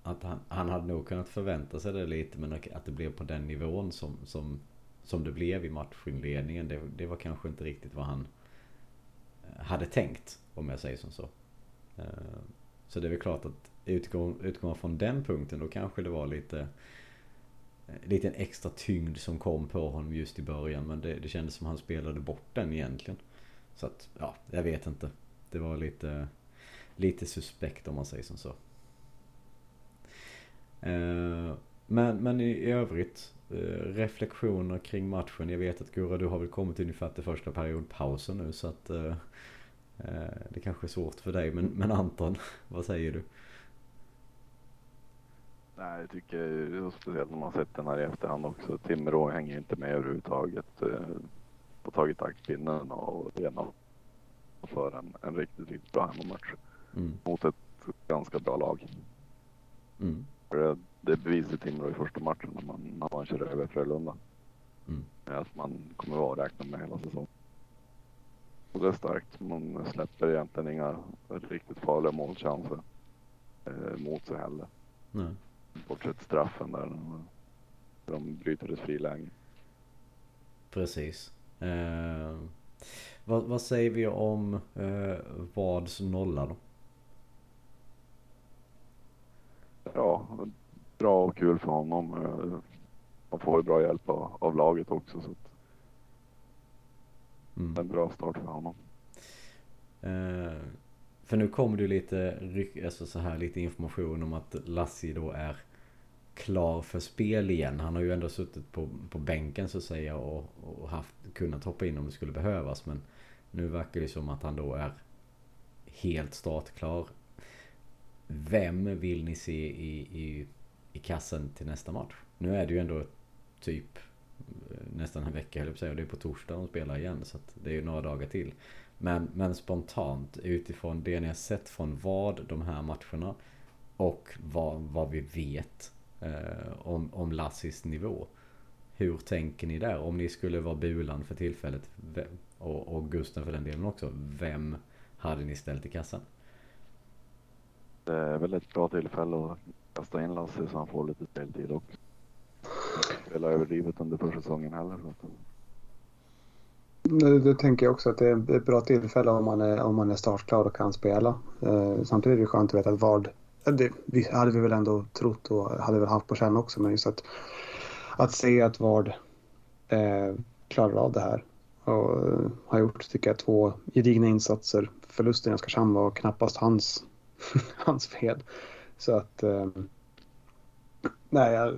att han, han hade nog kunnat förvänta sig det lite men att det blev på den nivån som, som, som det blev i matchinledningen. Det, det var kanske inte riktigt vad han eh, hade tänkt om jag säger som så. Eh, så det är väl klart att utgå, utgå från den punkten då kanske det var lite liten lite extra tyngd som kom på honom just i början men det, det kändes som han spelade bort den egentligen. Så att, ja, jag vet inte. Det var lite, lite suspekt om man säger som så. Eh, men, men i, övrigt, reflektioner kring matchen. Jag vet att Gurra, du har väl kommit ungefär till första periodpausen nu så att Eh, det kanske är svårt för dig, men, men Anton, [LAUGHS] vad säger du? Nej, jag tycker speciellt när man sett den här i efterhand också. Timrå hänger inte med överhuvudtaget. Eh, har tagit taktpinnen och genomför en, en riktigt, riktigt bra hemmamatch. Mm. Mot ett ganska bra lag. Mm. Det, det bevisade Timrå i första matchen när man, när man kör över Frölunda. Mm. Att man kommer vara räkna med hela säsongen. Och det är starkt. Man släpper egentligen inga riktigt farliga målchanser eh, mot sig heller. Nej. Bortsett straffen där. De bryter ett friläge. Precis. Eh, vad, vad, säger vi om eh, Vads nolla då? Ja, bra och kul för honom. Eh, man får ju bra hjälp av, av laget också. Så att Mm. En bra start för honom. Uh, för nu kommer det lite, alltså så här, lite information om att Lassi då är klar för spel igen. Han har ju ändå suttit på, på bänken så att säga och, och haft, kunnat hoppa in om det skulle behövas. Men nu verkar det som att han då är helt startklar. Vem vill ni se i, i, i kassen till nästa match? Nu är det ju ändå typ eh, nästan en vecka höll jag på säga. Och det är på torsdag de spelar igen. Så det är ju några dagar till. Men, men spontant utifrån det ni har sett från vad de här matcherna och vad, vad vi vet eh, om, om Lassis nivå. Hur tänker ni där? Om ni skulle vara Bulan för tillfället och, och Gusten för den delen också. Vem hade ni ställt i kassan? Det är väl ett bra tillfälle att kasta in Lasse så han får lite speltid också spela överdrivet under försäsongen heller. Det, det tänker jag också att det är ett bra tillfälle om man är, om man är startklar och kan spela. Eh, samtidigt är det skönt att veta att Vard, det vi, hade vi väl ändå trott och hade väl haft på känn också, men just att, att se att Vard eh, klarar av det här och eh, har gjort, tycker jag, två gedigna insatser. Förlusten i Oskarshamn var knappast hans [LAUGHS] hans fel. Så att um, nej, jag,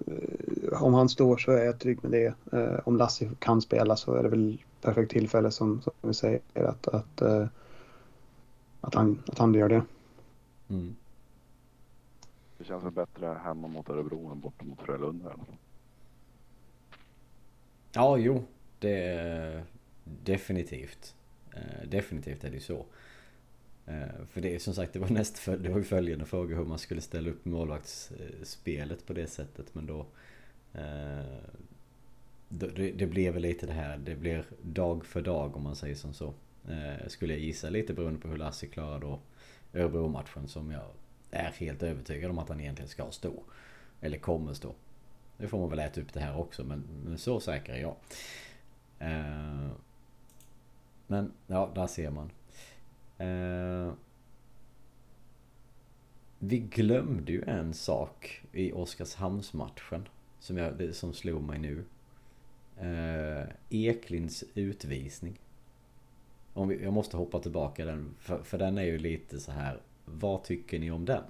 om han står så är jag trygg med det. Uh, om Lassie kan spela så är det väl perfekt tillfälle som, som vi säger att, att, uh, att, han, att han gör det. Mm. Det känns väl bättre hemma mot Örebro än borta mot Frölunda Ja, jo. Det är definitivt. Eh, definitivt är det så. Eh, för det är som sagt, det var näst, det var ju följande fråga hur man skulle ställa upp målvaktsspelet på det sättet. Men eh, då... Det, det blir väl lite det här, det blir dag för dag om man säger som så. Eh, skulle jag gissa lite beroende på hur Lasse klarar då Örebro-matchen som jag är helt övertygad om att han egentligen ska stå. Eller kommer stå. Nu får man väl äta upp det här också men, men så säker är jag. Men ja, där ser man. Eh, vi glömde ju en sak i Oskarshamnsmatchen. Som, jag, som slog mig nu. Eh, Eklinds utvisning. Om vi, jag måste hoppa tillbaka den. För, för den är ju lite så här. Vad tycker ni om den?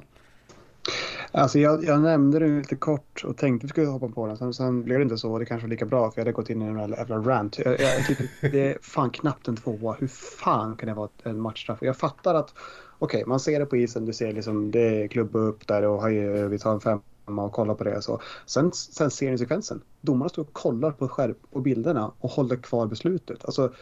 Alltså jag, jag nämnde det lite kort och tänkte att vi skulle hoppa på den. Sen, sen blev det inte så. Det kanske var lika bra för jag hade gått in i en jävla rant. Jag, jag, tycker [LAUGHS] det är fan knappt en tvåa. Hur fan kan det vara en matchstraff? Jag fattar att okej, okay, man ser det på isen. Du ser liksom det är klubba upp där och vi tar en femma och kollar på det. Så. Sen, sen ser ni sekvensen. Domarna står och kollar på, skärp, på bilderna och håller kvar beslutet. Alltså,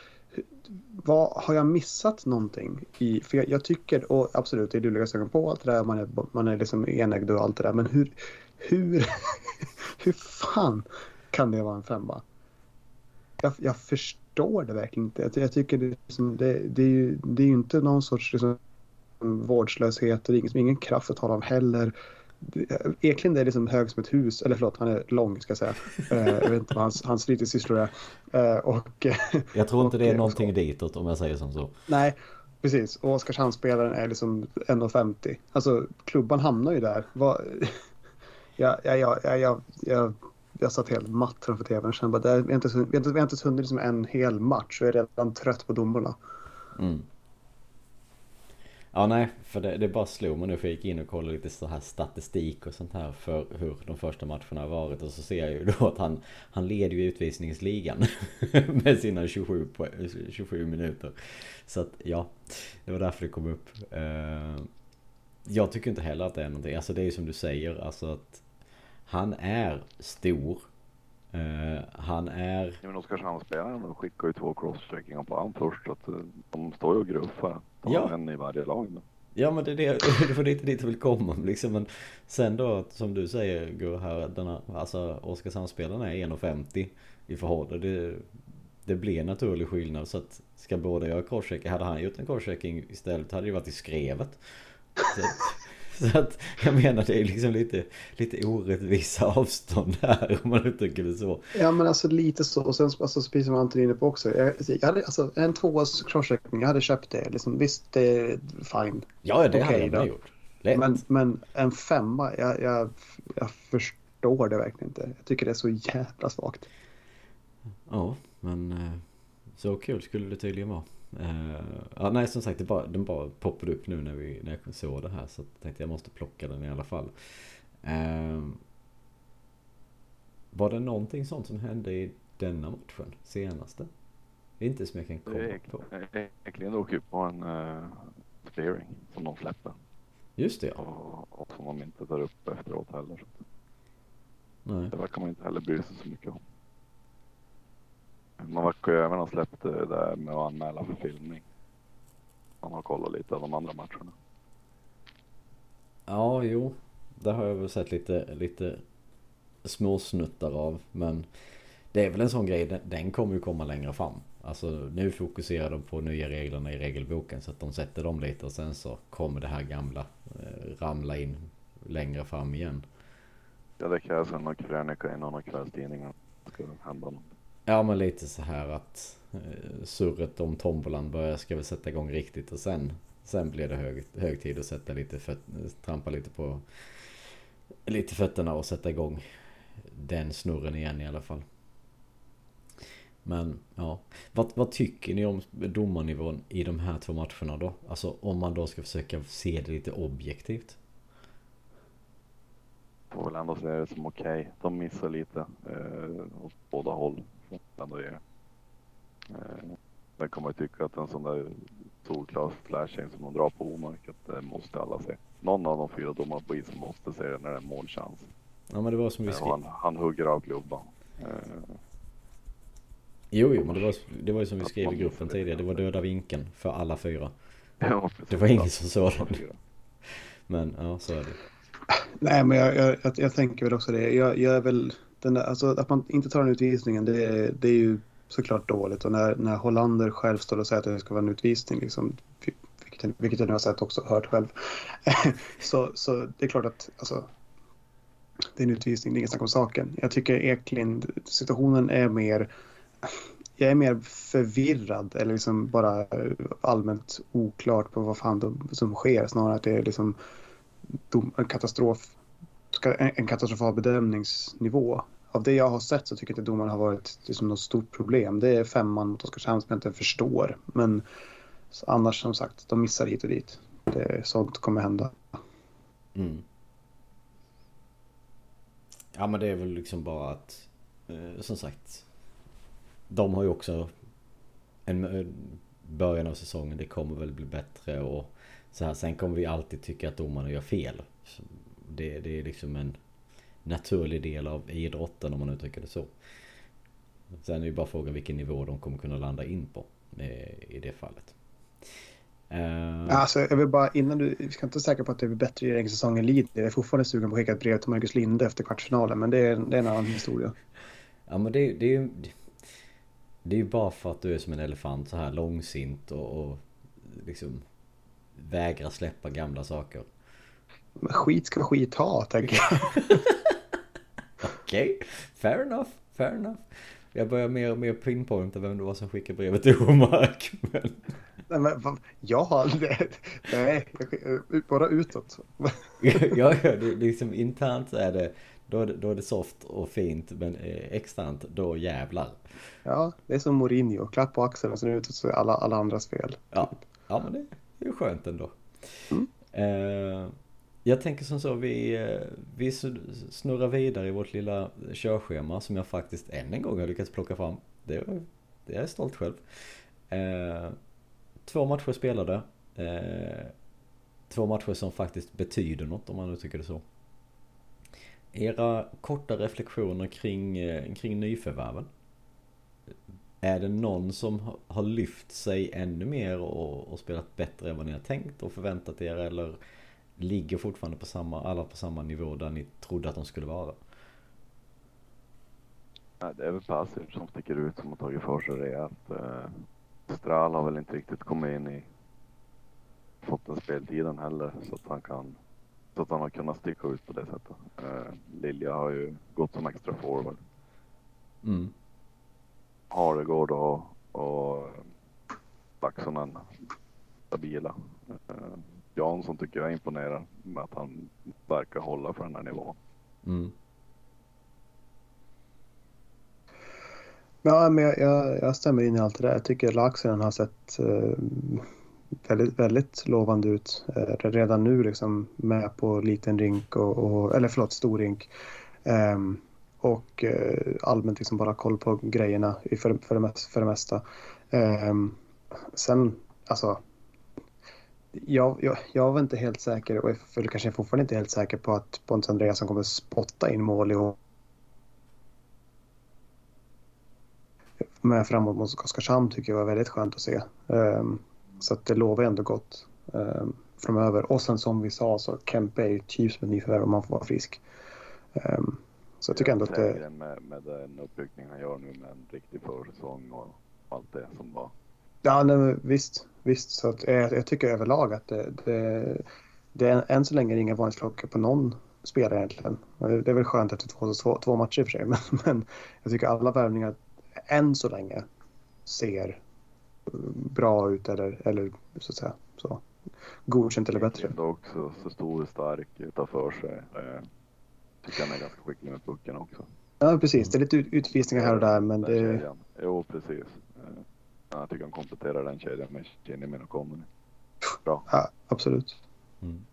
vad, har jag missat någonting? I, för jag, jag tycker, och absolut det är luliga ögon på allt det där, man är, man är liksom enögd och allt det där, men hur, hur, [LAUGHS] hur fan kan det vara en femma? Jag, jag förstår det verkligen inte. Jag, jag tycker det, liksom, det, det, är ju, det är ju inte någon sorts liksom, vårdslöshet, det är ingen, ingen kraft att tala om heller. Eklind är liksom hög som ett hus, eller förlåt, han är lång ska jag säga. Eh, jag vet inte vad hans, hans fritidssyssla är. Eh, och, [LAUGHS] jag tror inte det är någonting ditåt om jag säger som så. Nej, precis. Och Oskarshamnsspelaren är liksom 1,50. Alltså klubban hamnar ju där. Vad, [LAUGHS] jag, jag, jag, jag, jag, jag satt helt matt framför tvn och kände bara, vi har inte, vi har inte, vi har inte hunnit liksom en hel match och jag är redan trött på domarna. Mm. Ja nej, för det, det bara slog mig nu för jag gick in och kollade lite så här statistik och sånt här för hur de första matcherna har varit och så ser jag ju då att han, han leder ju utvisningsligan [LAUGHS] med sina 27, 27 minuter. Så att ja, det var därför det kom upp. Eh, jag tycker inte heller att det är någonting, alltså det är ju som du säger, alltså att han är stor. Uh, han är... Ja, men Oskarshamnsspelaren skickar ju två crosscheckingar på honom först. Så att eh, de står ju och gruffar. De ja. en i varje lag. Men. Ja men det är det, [LAUGHS] det var lite dit jag vill komma liksom. Men sen då som du säger Gur här, denna, alltså Oskarshamnsspelaren är 1,50 i förhållande. Det, det blir naturlig skillnad så att ska båda göra crosschecking, hade han gjort en crosschecking istället hade det varit i skrevet. Så, [LAUGHS] så att jag menar det är liksom lite, lite orättvisa avstånd här om man uttrycker det så. Ja men alltså lite så och sen alltså, precis som Anton är inne på också. Jag, jag hade, alltså, en tvåas crosschecking, jag hade köpt det. Liksom, visst det är fine. Ja det okay, hade jag gjort. Men, men en femma, jag, jag, jag förstår det verkligen inte. Jag tycker det är så jävla svagt. Ja men eh, så kul skulle det tydligen vara. Uh, ja, nej som sagt, det bara, den bara poppade upp nu när, vi, när jag såg det här. Så jag tänkte jag måste plocka den i alla fall. Uh, var det någonting sånt som hände i denna matchen? Senaste? Inte som jag kan komma på. Eklund åker ju på en uh, clearing som de släpper. Just det. Och, och som de inte tar upp efteråt heller. Nej. Det verkar man inte heller bry sig så mycket om. Man verkar ju även ha släppt det där med att anmäla för filmning. Man har kollat lite av de andra matcherna. Ja, jo. Det har jag väl sett lite, lite småsnuttar av. Men det är väl en sån grej, den kommer ju komma längre fram. Alltså nu fokuserar de på nya reglerna i regelboken så att de sätter dem lite och sen så kommer det här gamla eh, ramla in längre fram igen. Ja det krävs en krönika i någon av kvällstidningarna. Ska det hända något. Ja men lite så här att eh, surret om tombolan börjar ska väl sätta igång riktigt och sen Sen blir det hög, hög tid att sätta lite föt, trampa lite på lite fötterna och sätta igång den snurren igen i alla fall. Men ja, vad, vad tycker ni om domarnivån i de här två matcherna då? Alltså om man då ska försöka se det lite objektivt. Får väl ändå se det som okej. Okay. De missar lite eh, åt båda håll. Ändå är, eh, Sen kan man ju tycka att en sån där solklar flashing som de drar på Omark, att det måste alla se. Någon av de fyra domarna på isen måste se det när det är målchans. Ja men det var som vi skrev. Han, han hugger av klubban. Eh, Jo, jo, men det var, det var ju som vi skrev i gruppen tidigare. Det var döda vinkeln för alla fyra. Ja, det var ingen som såg den. Men ja, så är det. Nej, men jag, jag, jag, jag tänker väl också det. Jag, jag är väl den där, alltså att man inte tar den utvisningen, det är, det är ju såklart dåligt. Och när, när Hollander själv står och säger att det ska vara en utvisning, liksom, vilket, vilket jag nu har sett också hört själv. [LAUGHS] så, så det är klart att alltså, det är en utvisning, det är inget snack om saken. Jag tycker Eklind, situationen är mer jag är mer förvirrad eller liksom bara allmänt oklart på vad fan som sker snarare att det är liksom en katastrof en katastrofal bedömningsnivå. Av det jag har sett så tycker jag inte domaren har varit liksom något stort problem. Det är femman mot Oskarshamn som jag inte förstår. Men annars som sagt, de missar hit och dit. Det, sånt kommer hända. Mm. Ja men det är väl liksom bara att, eh, som sagt, de har ju också en eh, början av säsongen. Det kommer väl bli bättre och så här. Sen kommer vi alltid tycka att domarna gör fel. Det, det är liksom en naturlig del av idrotten om man uttrycker det så. Sen är det ju bara frågan vilken nivå de kommer kunna landa in på i det fallet. Uh... Alltså, jag vill bara innan du, vi ska inte vara säkra på att det blir bättre i den säsongen lider. Jag är fortfarande sugen på att skicka ett brev till Marcus Linde efter kvartsfinalen, men det är, det är en annan historia. Ja, men det, det är ju det är ju bara för att du är som en elefant så här långsint och, och liksom vägrar släppa gamla saker. Men skit ska skit ha, tänker jag. Okej, okay. fair enough, fair enough. Jag börjar mer och mer pinpointa vem det var som skickade brevet till Omark. Men... Nej, men jag har aldrig... Nej, bara utåt. ja, ja, det, liksom internt är det då är det, då är det soft och fint men eh, externt då jävlar. Ja, det är som Mourinho. Klapp på axeln och sen ut så är alla, alla andras fel. Ja, ja men det är ju skönt ändå. Mm. Eh, jag tänker som så, vi, eh, vi snurrar vidare i vårt lilla körschema som jag faktiskt än en gång har lyckats plocka fram. Det, det är jag stolt själv. Eh, två matcher spelade. Eh, två matcher som faktiskt betyder något om man nu tycker det så. Era korta reflektioner kring, eh, kring nyförvärven. Är det någon som har lyft sig ännu mer och, och, spelat bättre än vad ni har tänkt och förväntat er eller ligger fortfarande på samma, alla på samma nivå där ni trodde att de skulle vara? Nej, det är väl Pasic som sticker ut som har tagit för sig rejält. Eh, Stral har väl inte riktigt kommit in i fått den speltiden heller så att han kan så att han har kunnat sticka ut på det sättet. Uh, Lilja har ju gått som extra forward. Mm. Haregård och, och Laxonen stabila. Uh, Jansson tycker jag imponerar med att han verkar hålla för den här nivån. Mm. Ja, men jag, jag, jag, stämmer in i allt det där. Jag tycker Laxonen har sett uh, väldigt, väldigt lovande ut eh, redan nu liksom med på liten rink och, och eller förlåt stor rink. Um, och uh, allmänt liksom bara koll på grejerna för, för, det, mesta, för det mesta. Um, sen, alltså, jag, jag, jag var inte helt säker och jag kanske fortfarande inte helt säker på att Pontus Andreasson kommer spotta in mål i år. Men framåt mot Oskarshamn tycker jag var väldigt skönt att se. Um, så att det lovar ändå gott eh, framöver. Och sen som vi sa så Kempe är ju typ som ett nyförvärv om man får vara frisk. Eh, så jag tycker ändå att det... Med, med den uppryckning han gör nu med en riktig försäsong och allt det som var. Ja, nej, visst, visst. Så att, jag, jag tycker överlag att det, det, det är än så länge inga varningsklockor på någon spelare egentligen. Det är väl skönt efter två, två, två matcher i och för sig, [LAUGHS] men, men jag tycker alla värvningar än så länge ser bra ut eller, eller så att säga så. Godkänt eller bättre. Det också så stor och stark utanför sig. Eh, tycker han är ganska skicklig med pucken också. Ja, precis. Det är lite utvisningar här och där, men det... Jo, precis. Jag tycker han kompletterar den kedjan med Kinnimin och Conny. Bra. Ja, absolut. Mm.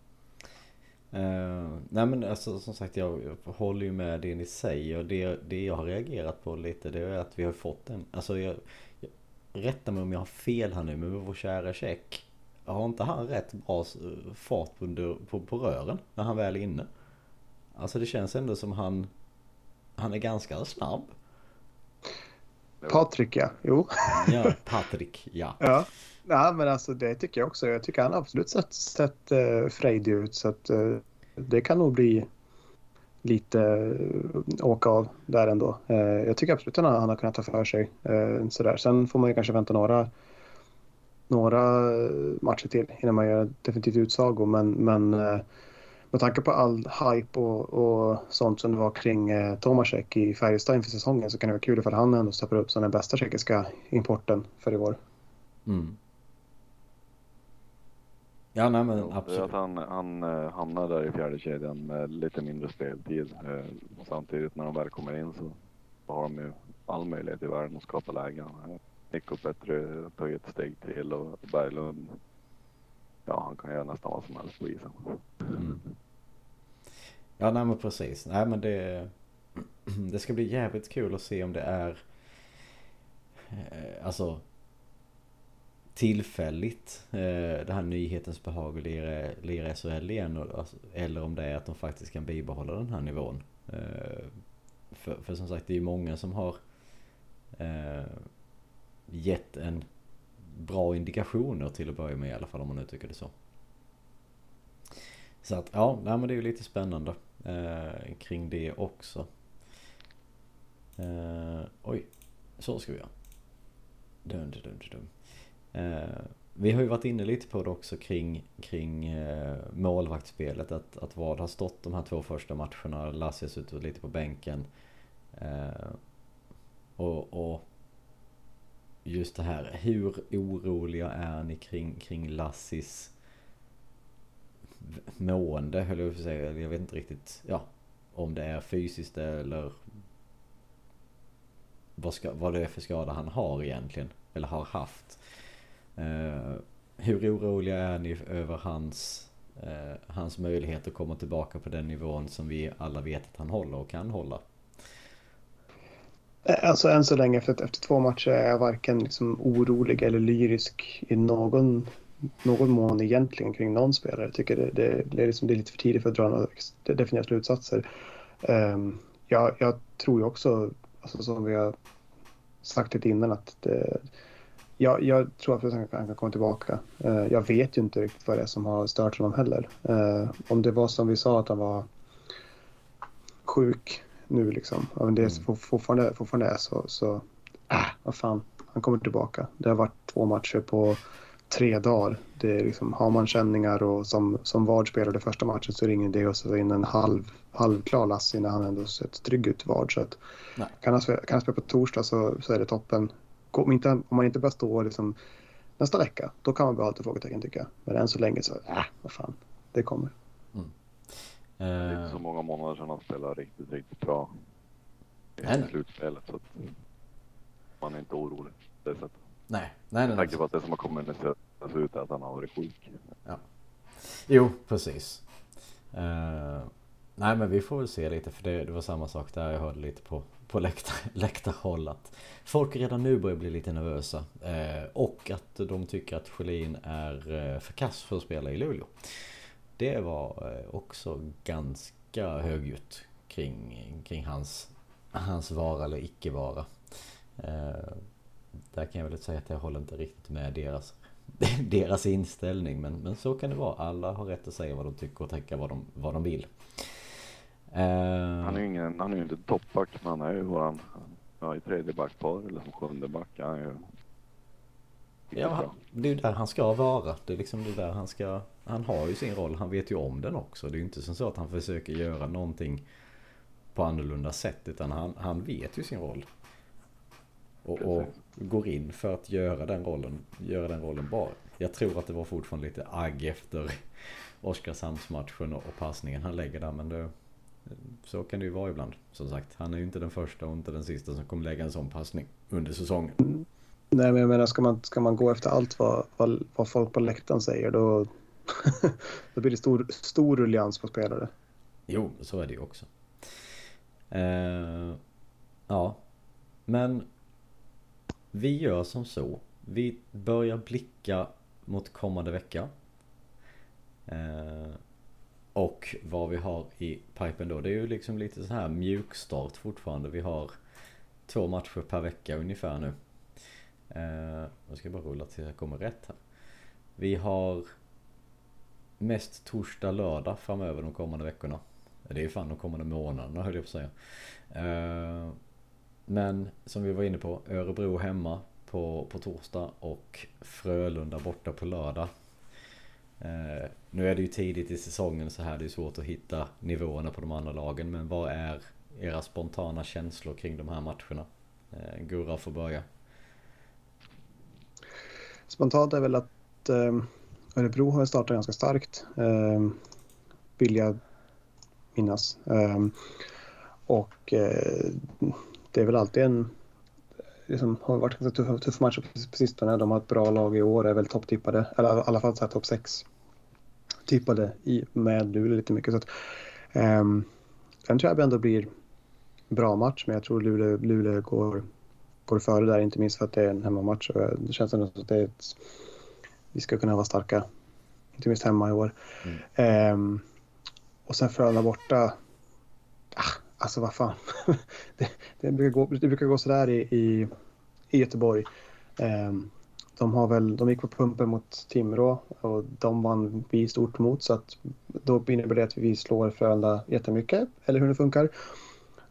Uh, nej men alltså som sagt jag, jag håller ju med det ni säger. Det, det jag har reagerat på lite det är att vi har fått en, alltså jag, jag rätta mig om jag har fel här nu men vår kära Check. Har inte han rätt bra fart under, på, på rören när han väl är inne? Alltså det känns ändå som han, han är ganska snabb. Patrik ja, jo. Ja, [LAUGHS] Patrik, ja. ja. Ja, men alltså det tycker jag också. Jag tycker han har absolut sett, sett uh, frejdig ut så att uh, det kan nog bli lite uh, åka av där ändå. Uh, jag tycker absolut att han, han har kunnat ta för sig uh, sådär. Sen får man ju kanske vänta några några matcher till innan man gör definitivt utsago men, men med tanke på all hype och, och sånt som det var kring eh, Tomasek i Färjestad inför säsongen så kan det vara kul ifall han ändå steppar upp som den bästa tjeckiska importen för i år. Mm. Ja, nej men absolut. Att han, han uh, hamnar där i fjärde kedjan med lite mindre speltid. Uh, samtidigt när de väl kommer in så har de ju all möjlighet i världen att skapa lägen. Uh, Nico Petri tagit ett steg till och Berglund, ja han kan göra nästan vad som helst på isen. Mm. Ja, nej men precis. Nej men det, [CLEARS THROAT] det ska bli jävligt kul att se om det är eh, alltså tillfälligt eh, det här nyhetens behag att lira, lira SHL igen. Eller om det är att de faktiskt kan bibehålla den här nivån. Eh, för, för som sagt det är ju många som har gett en bra indikationer till att börja med i alla fall om man uttrycker det så. Så att ja, nej, men det är ju lite spännande eh, kring det också. Eh, oj, så ska vi göra. Dun, dun, dun, dun. Eh, vi har ju varit inne lite på det också kring, kring eh, målvaktsspelet. Att, att vad har stått de här två första matcherna. Lasse har suttit lite på bänken. Eh, och, och just det här, hur oroliga är ni kring, kring Lassis mående höll jag på att säga. Jag vet inte riktigt, ja, om det är fysiskt eller vad, ska, vad det är för skada han har egentligen. Eller har haft. Eh, hur oroliga är ni över hans, eh, hans möjlighet att komma tillbaka på den nivån som vi alla vet att han håller och kan hålla? Eh, alltså än så länge efter, efter två matcher är jag varken liksom orolig eller lyrisk i någon, någon mån egentligen kring någon spelare. Jag tycker det, det, det, är, liksom, det är lite för tidigt för att dra några definitiva slutsatser. Ehm, um, jag, jag, tror ju också, alltså, som vi har sagt lite innan, att det, jag, jag tror att han kan komma tillbaka. Uh, jag vet ju inte riktigt vad det är som har stört honom heller. Uh, om det var som vi sa att han var sjuk nu liksom. Om det mm. fortfarande, fortfarande är så, så äh, vad fan, han kommer tillbaka. Det har varit två matcher på tre dagar. Det är liksom, har man känningar och som, som Vard spelade första matchen så är det ingen idé att sätta in en halv, halvklar Lassie när han ändå sett trygg ut Vard. Så att, kan, han spela, kan han spela på torsdag så, så är det toppen. Om, inte, om man inte börjar stå liksom, nästa vecka, då kan man behålla lite frågetecken tycker jag. Men än så länge så, äh, vad fan, det kommer. Mm. Det är inte så många månader sedan han spelade riktigt, riktigt bra i slutspelet. Så att man är inte orolig på det sättet. Nej, nej, nej. Med tanke på att det som har kommunicerats ut är att han har varit sjuk. Ja. Jo, precis. Uh, nej, men vi får väl se lite för det, det var samma sak där. Jag hörde lite på, på läktar, [LAUGHS] läktarhåll att folk redan nu börjar bli lite nervösa. Uh, och att de tycker att Schelin är uh, för kass för att spela i Luleå. Det var eh, också ganska högljutt kring, kring hans, hans vara eller icke vara. Eh, där kan jag väl säga att jag håller inte riktigt med deras, [LAUGHS] deras inställning. Men, men så kan det vara. Alla har rätt att säga vad de tycker och tänka vad de, vad de vill. Eh, han är ju ingen, han är inte toppback men han är ju våran, ja, i tredje backpar eller som sjunde back. Han är ju Ja, det är ju där han ska vara. Det är liksom det där han ska... Han har ju sin roll. Han vet ju om den också. Det är ju inte som så att han försöker göra någonting på annorlunda sätt. Utan han, han vet ju sin roll. Och, och, går in för att göra den rollen, göra den rollen bra. Jag tror att det var fortfarande lite agg efter Oskarshamnsmatchen och passningen han lägger där. Men det, Så kan det ju vara ibland. Som sagt, han är ju inte den första och inte den sista som kommer lägga en sån passning under säsongen. Nej, men jag menar, ska man, ska man gå efter allt vad, vad, vad folk på läktaren säger då, [LAUGHS] då blir det stor, stor ruljans på spelare. Jo, så är det ju också. Eh, ja, men vi gör som så. Vi börjar blicka mot kommande vecka. Eh, och vad vi har i pipen då. Det är ju liksom lite så här mjukstart fortfarande. Vi har två matcher per vecka ungefär nu. Eh, jag ska bara rulla till jag kommer rätt här. Vi har mest torsdag, lördag framöver de kommande veckorna. Det är fan de kommande månaderna höll jag på att säga. Eh, men som vi var inne på, Örebro hemma på, på torsdag och Frölunda borta på lördag. Eh, nu är det ju tidigt i säsongen så här det är svårt att hitta nivåerna på de andra lagen. Men vad är era spontana känslor kring de här matcherna? Eh, Gurra får börja. Spontant är väl att eh, Örebro har startat ganska starkt. Eh, vill jag minnas. Eh, och eh, det är väl alltid en liksom, har varit ganska tuff, tuff match på sistone. De har ett bra lag i år, är väl topptippade, eller i alla fall topp 6 tippade i, med Luleå lite mycket. Så att, ehm, um, den tror jag ändå blir bra match, men jag tror Luleå, Luleå går, går före där, inte minst för att det är en hemmamatch. Och eh, det känns ändå som att det är ett, vi ska kunna vara starka, inte minst hemma i år. Mm. Um, och sen Frölunda borta, ah, Alltså vad fan. [LAUGHS] det, det, brukar gå, det brukar gå sådär i, i, i Göteborg. Um, de, har väl, de gick på pumpen mot Timrå och de vann vi stort mot så att då innebär det att vi slår Frölunda jättemycket, eller hur det funkar.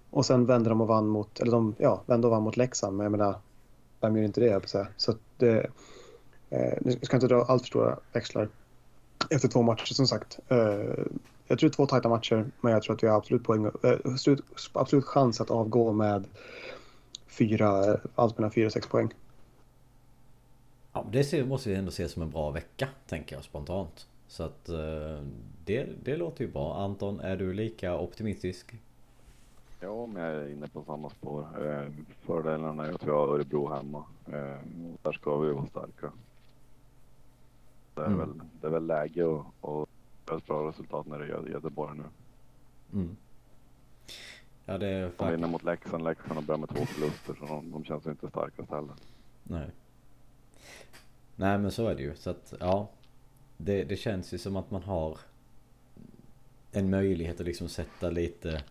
Och sen vände de och vann mot, eller de, ja, vände och vann mot Leksand, men jag menar, vem gör inte det, jag säga. Så att det, nu ska inte dra allt för stora växlar efter två matcher som sagt. Eh, jag tror två tajta matcher, men jag tror att vi har absolut, poäng, äh, absolut chans att avgå med fyra, allt mellan fyra och sex poäng. Ja, det måste vi ändå se som en bra vecka, tänker jag spontant. Så att eh, det, det låter ju bra. Anton, är du lika optimistisk? Ja, men jag är inne på samma spår. Eh, fördelarna är att vi har Örebro hemma. Där ska vi vara starka. Det är, mm. väl, det är väl läge att ett bra resultat när det gäller Göteborg nu. Mm. Ja, det är De vinner mot Leksand. Leksand har börjat med två förluster så de, de känns inte starkast heller. Nej. Nej men så är det ju. Så att ja. Det, det känns ju som att man har en möjlighet att liksom sätta lite,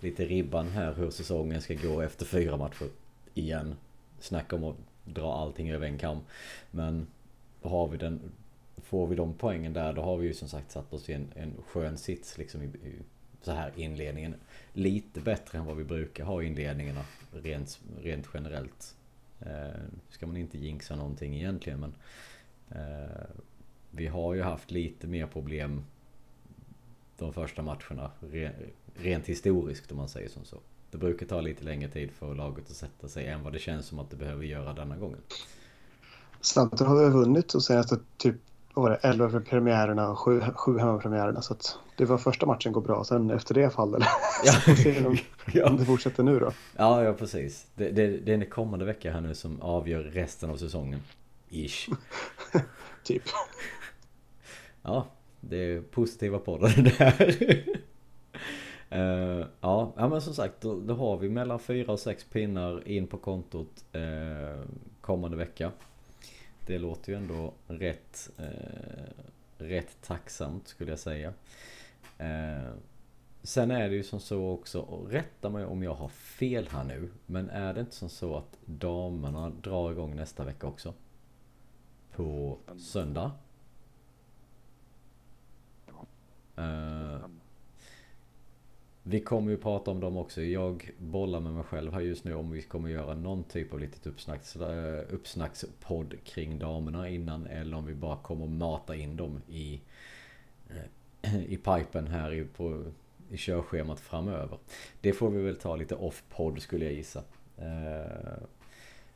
lite ribban här hur säsongen ska gå efter fyra matcher igen. Snacka om att dra allting över en kam. Men har vi den får vi de poängen där då har vi ju som sagt satt oss i en, en skön sits liksom i, i så här inledningen. Lite bättre än vad vi brukar ha i inledningarna rent, rent generellt. Eh, ska man inte jinxa någonting egentligen men eh, vi har ju haft lite mer problem de första matcherna re, rent historiskt om man säger som så. Det brukar ta lite längre tid för laget att sätta sig än vad det känns som att det behöver göra denna gången. Samtidigt har vi vunnit de senaste typ vad var det, 11 för premiärerna och 7, 7 hemmapremiärerna. Så att det var första matchen går bra, sen efter det faller det. Ja. [LAUGHS] se om, [LAUGHS] ja. om det fortsätter nu då. Ja, ja precis. Det, det, det är en kommande vecka här nu som avgör resten av säsongen. Ish. [LAUGHS] typ. Ja, det är positiva poddar det där. uh, ja, ja, men som sagt, då, då, har vi mellan fyra och sex pinnar in på kontot uh, kommande vecka. Det låter ju ändå rätt, eh, rätt tacksamt skulle jag säga. Eh, sen är det ju som så också, och rätta mig om jag har fel här nu, men är det inte som så att damerna drar igång nästa vecka också? På söndag? Eh, vi kommer ju prata om dem också. Jag bollar med mig själv här just nu om vi kommer göra någon typ av litet uppsnacks, eh, uppsnackspodd kring damerna innan eller om vi bara kommer mata in dem i, eh, i pipen här i, på, i körschemat framöver. Det får vi väl ta lite off-podd skulle jag gissa. Eh,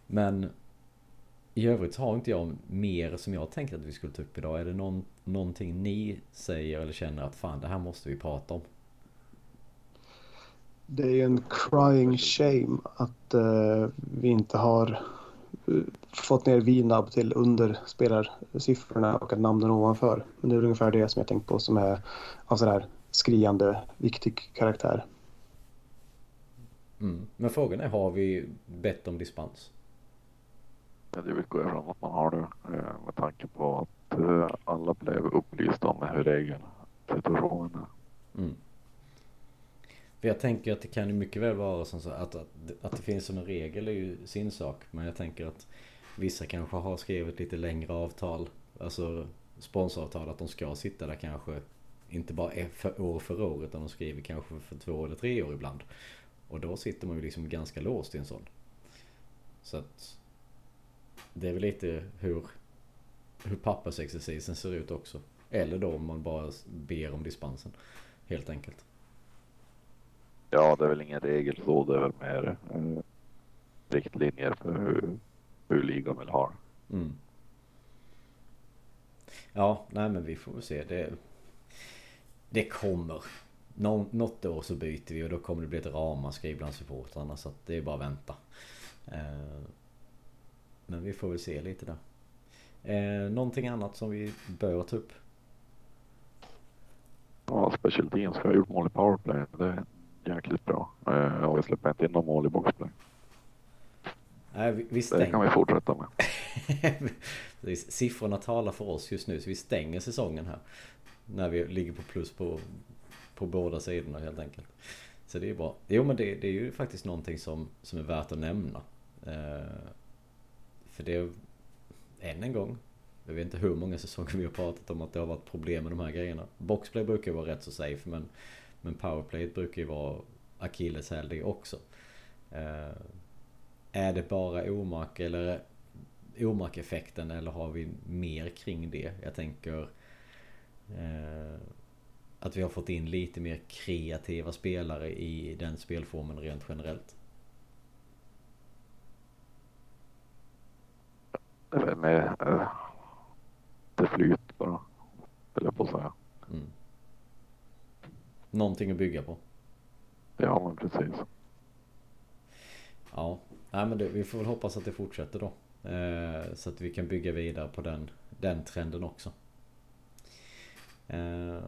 men i övrigt har inte jag mer som jag tänkte att vi skulle ta upp idag. Är det någon, någonting ni säger eller känner att fan det här måste vi prata om? Det är ju en crying shame att uh, vi inte har uh, fått ner VNAB till under spelarsiffrorna och att namnen ovanför. Men det är ungefär det som jag tänkt på som är av sådär skriande viktig karaktär. Mm. Men frågan är, har vi bett om dispens? Ja, det utgår jag från att man har det med tanke på att alla blev upplysta om hur regeln situationen är. Mm. För jag tänker att det kan ju mycket väl vara som så att, att, att det finns som en regel är ju sin sak. Men jag tänker att vissa kanske har skrivit lite längre avtal. Alltså sponsoravtal att de ska sitta där kanske inte bara för år för år utan de skriver kanske för två eller tre år ibland. Och då sitter man ju liksom ganska låst i en sån. Så att det är väl lite hur, hur pappersexercisen ser ut också. Eller då om man bara ber om dispensen. Helt enkelt. Ja, det är väl ingen regel så. Det är väl mer eh, riktlinjer för hur, hur ligan vill ha mm. Ja, nej men vi får väl se. Det, det kommer. Nå, något år så byter vi och då kommer det bli ett ramaskri bland supportrarna. Så att det är bara att vänta. Eh, men vi får väl se lite där. Eh, någonting annat som vi bör ta upp? Ja, Special Teams har gjort mål i powerplay. Det jäkligt bra. Eh, och vi släpper inte in någon mål i boxplay. Nej, vi, vi stänger... Det kan vi fortsätta med. [LAUGHS] Siffrorna talar för oss just nu så vi stänger säsongen här. När vi ligger på plus på, på båda sidorna helt enkelt. Så det är bra. Jo men det, det är ju faktiskt någonting som, som är värt att nämna. Eh, för det är än en gång jag vet inte hur många säsonger vi har pratat om att det har varit problem med de här grejerna. Boxplay brukar vara rätt så safe men, men powerplay brukar ju vara akilleshäl det också. Eh, är det bara omak eller omak-effekten eller har vi mer kring det? Jag tänker eh, att vi har fått in lite mer kreativa spelare i den spelformen rent generellt. Med, med, lite flyt bara. höll jag på att säga. Någonting att bygga på. Ja men precis. Ja, Nej, men det, vi får väl hoppas att det fortsätter då. Eh, så att vi kan bygga vidare på den, den trenden också. Eh,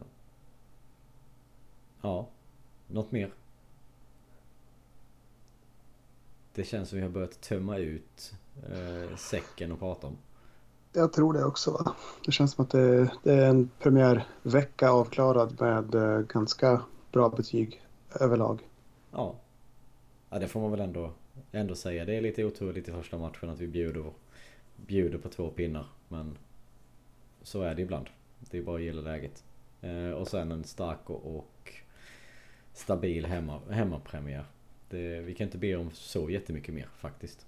ja, något mer? Det känns som vi har börjat tömma ut eh, säcken och prata om. Jag tror det också. Va? Det känns som att det, det är en premiärvecka avklarad med eh, ganska bra betyg överlag. Ja. Ja, det får man väl ändå, ändå säga. Det är lite oturligt i första matchen att vi bjuder, bjuder på två pinnar. Men så är det ibland. Det är bara att gilla läget. Eh, och sen en stark och, och stabil hemma, hemmapremiär. Det, vi kan inte be om så jättemycket mer faktiskt.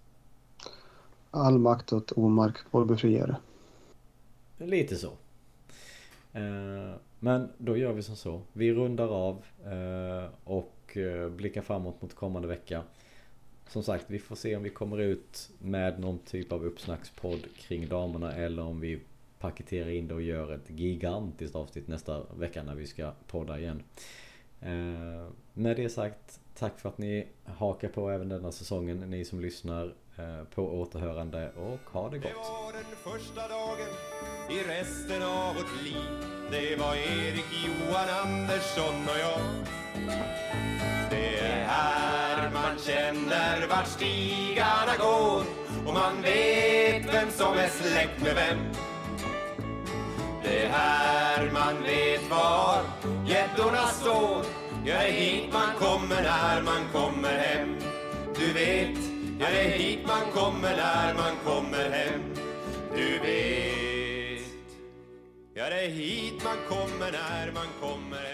All makt åt Omark, vår befriare. Lite så. Eh, men då gör vi som så. Vi rundar av eh, och eh, blickar framåt mot kommande vecka. Som sagt, vi får se om vi kommer ut med någon typ av uppsnackspodd kring damerna eller om vi paketerar in det och gör ett gigantiskt avsnitt nästa vecka när vi ska podda igen. Eh, med det sagt, tack för att ni hakar på även denna säsongen, ni som lyssnar. Eh, på återhörande och ha det gott. Det var den första dagen i resten av vårt liv. Det var Erik, Johan, Andersson och jag. Det är här man känner vart stigarna går och man vet vem som är släkt med vem. Det är här man vet var gäddorna står. Ja, det är hit man kommer när man kommer hem. Du vet Ja, det är hit man kommer när man kommer hem. Du vet Ja, det är hit man kommer när man kommer hem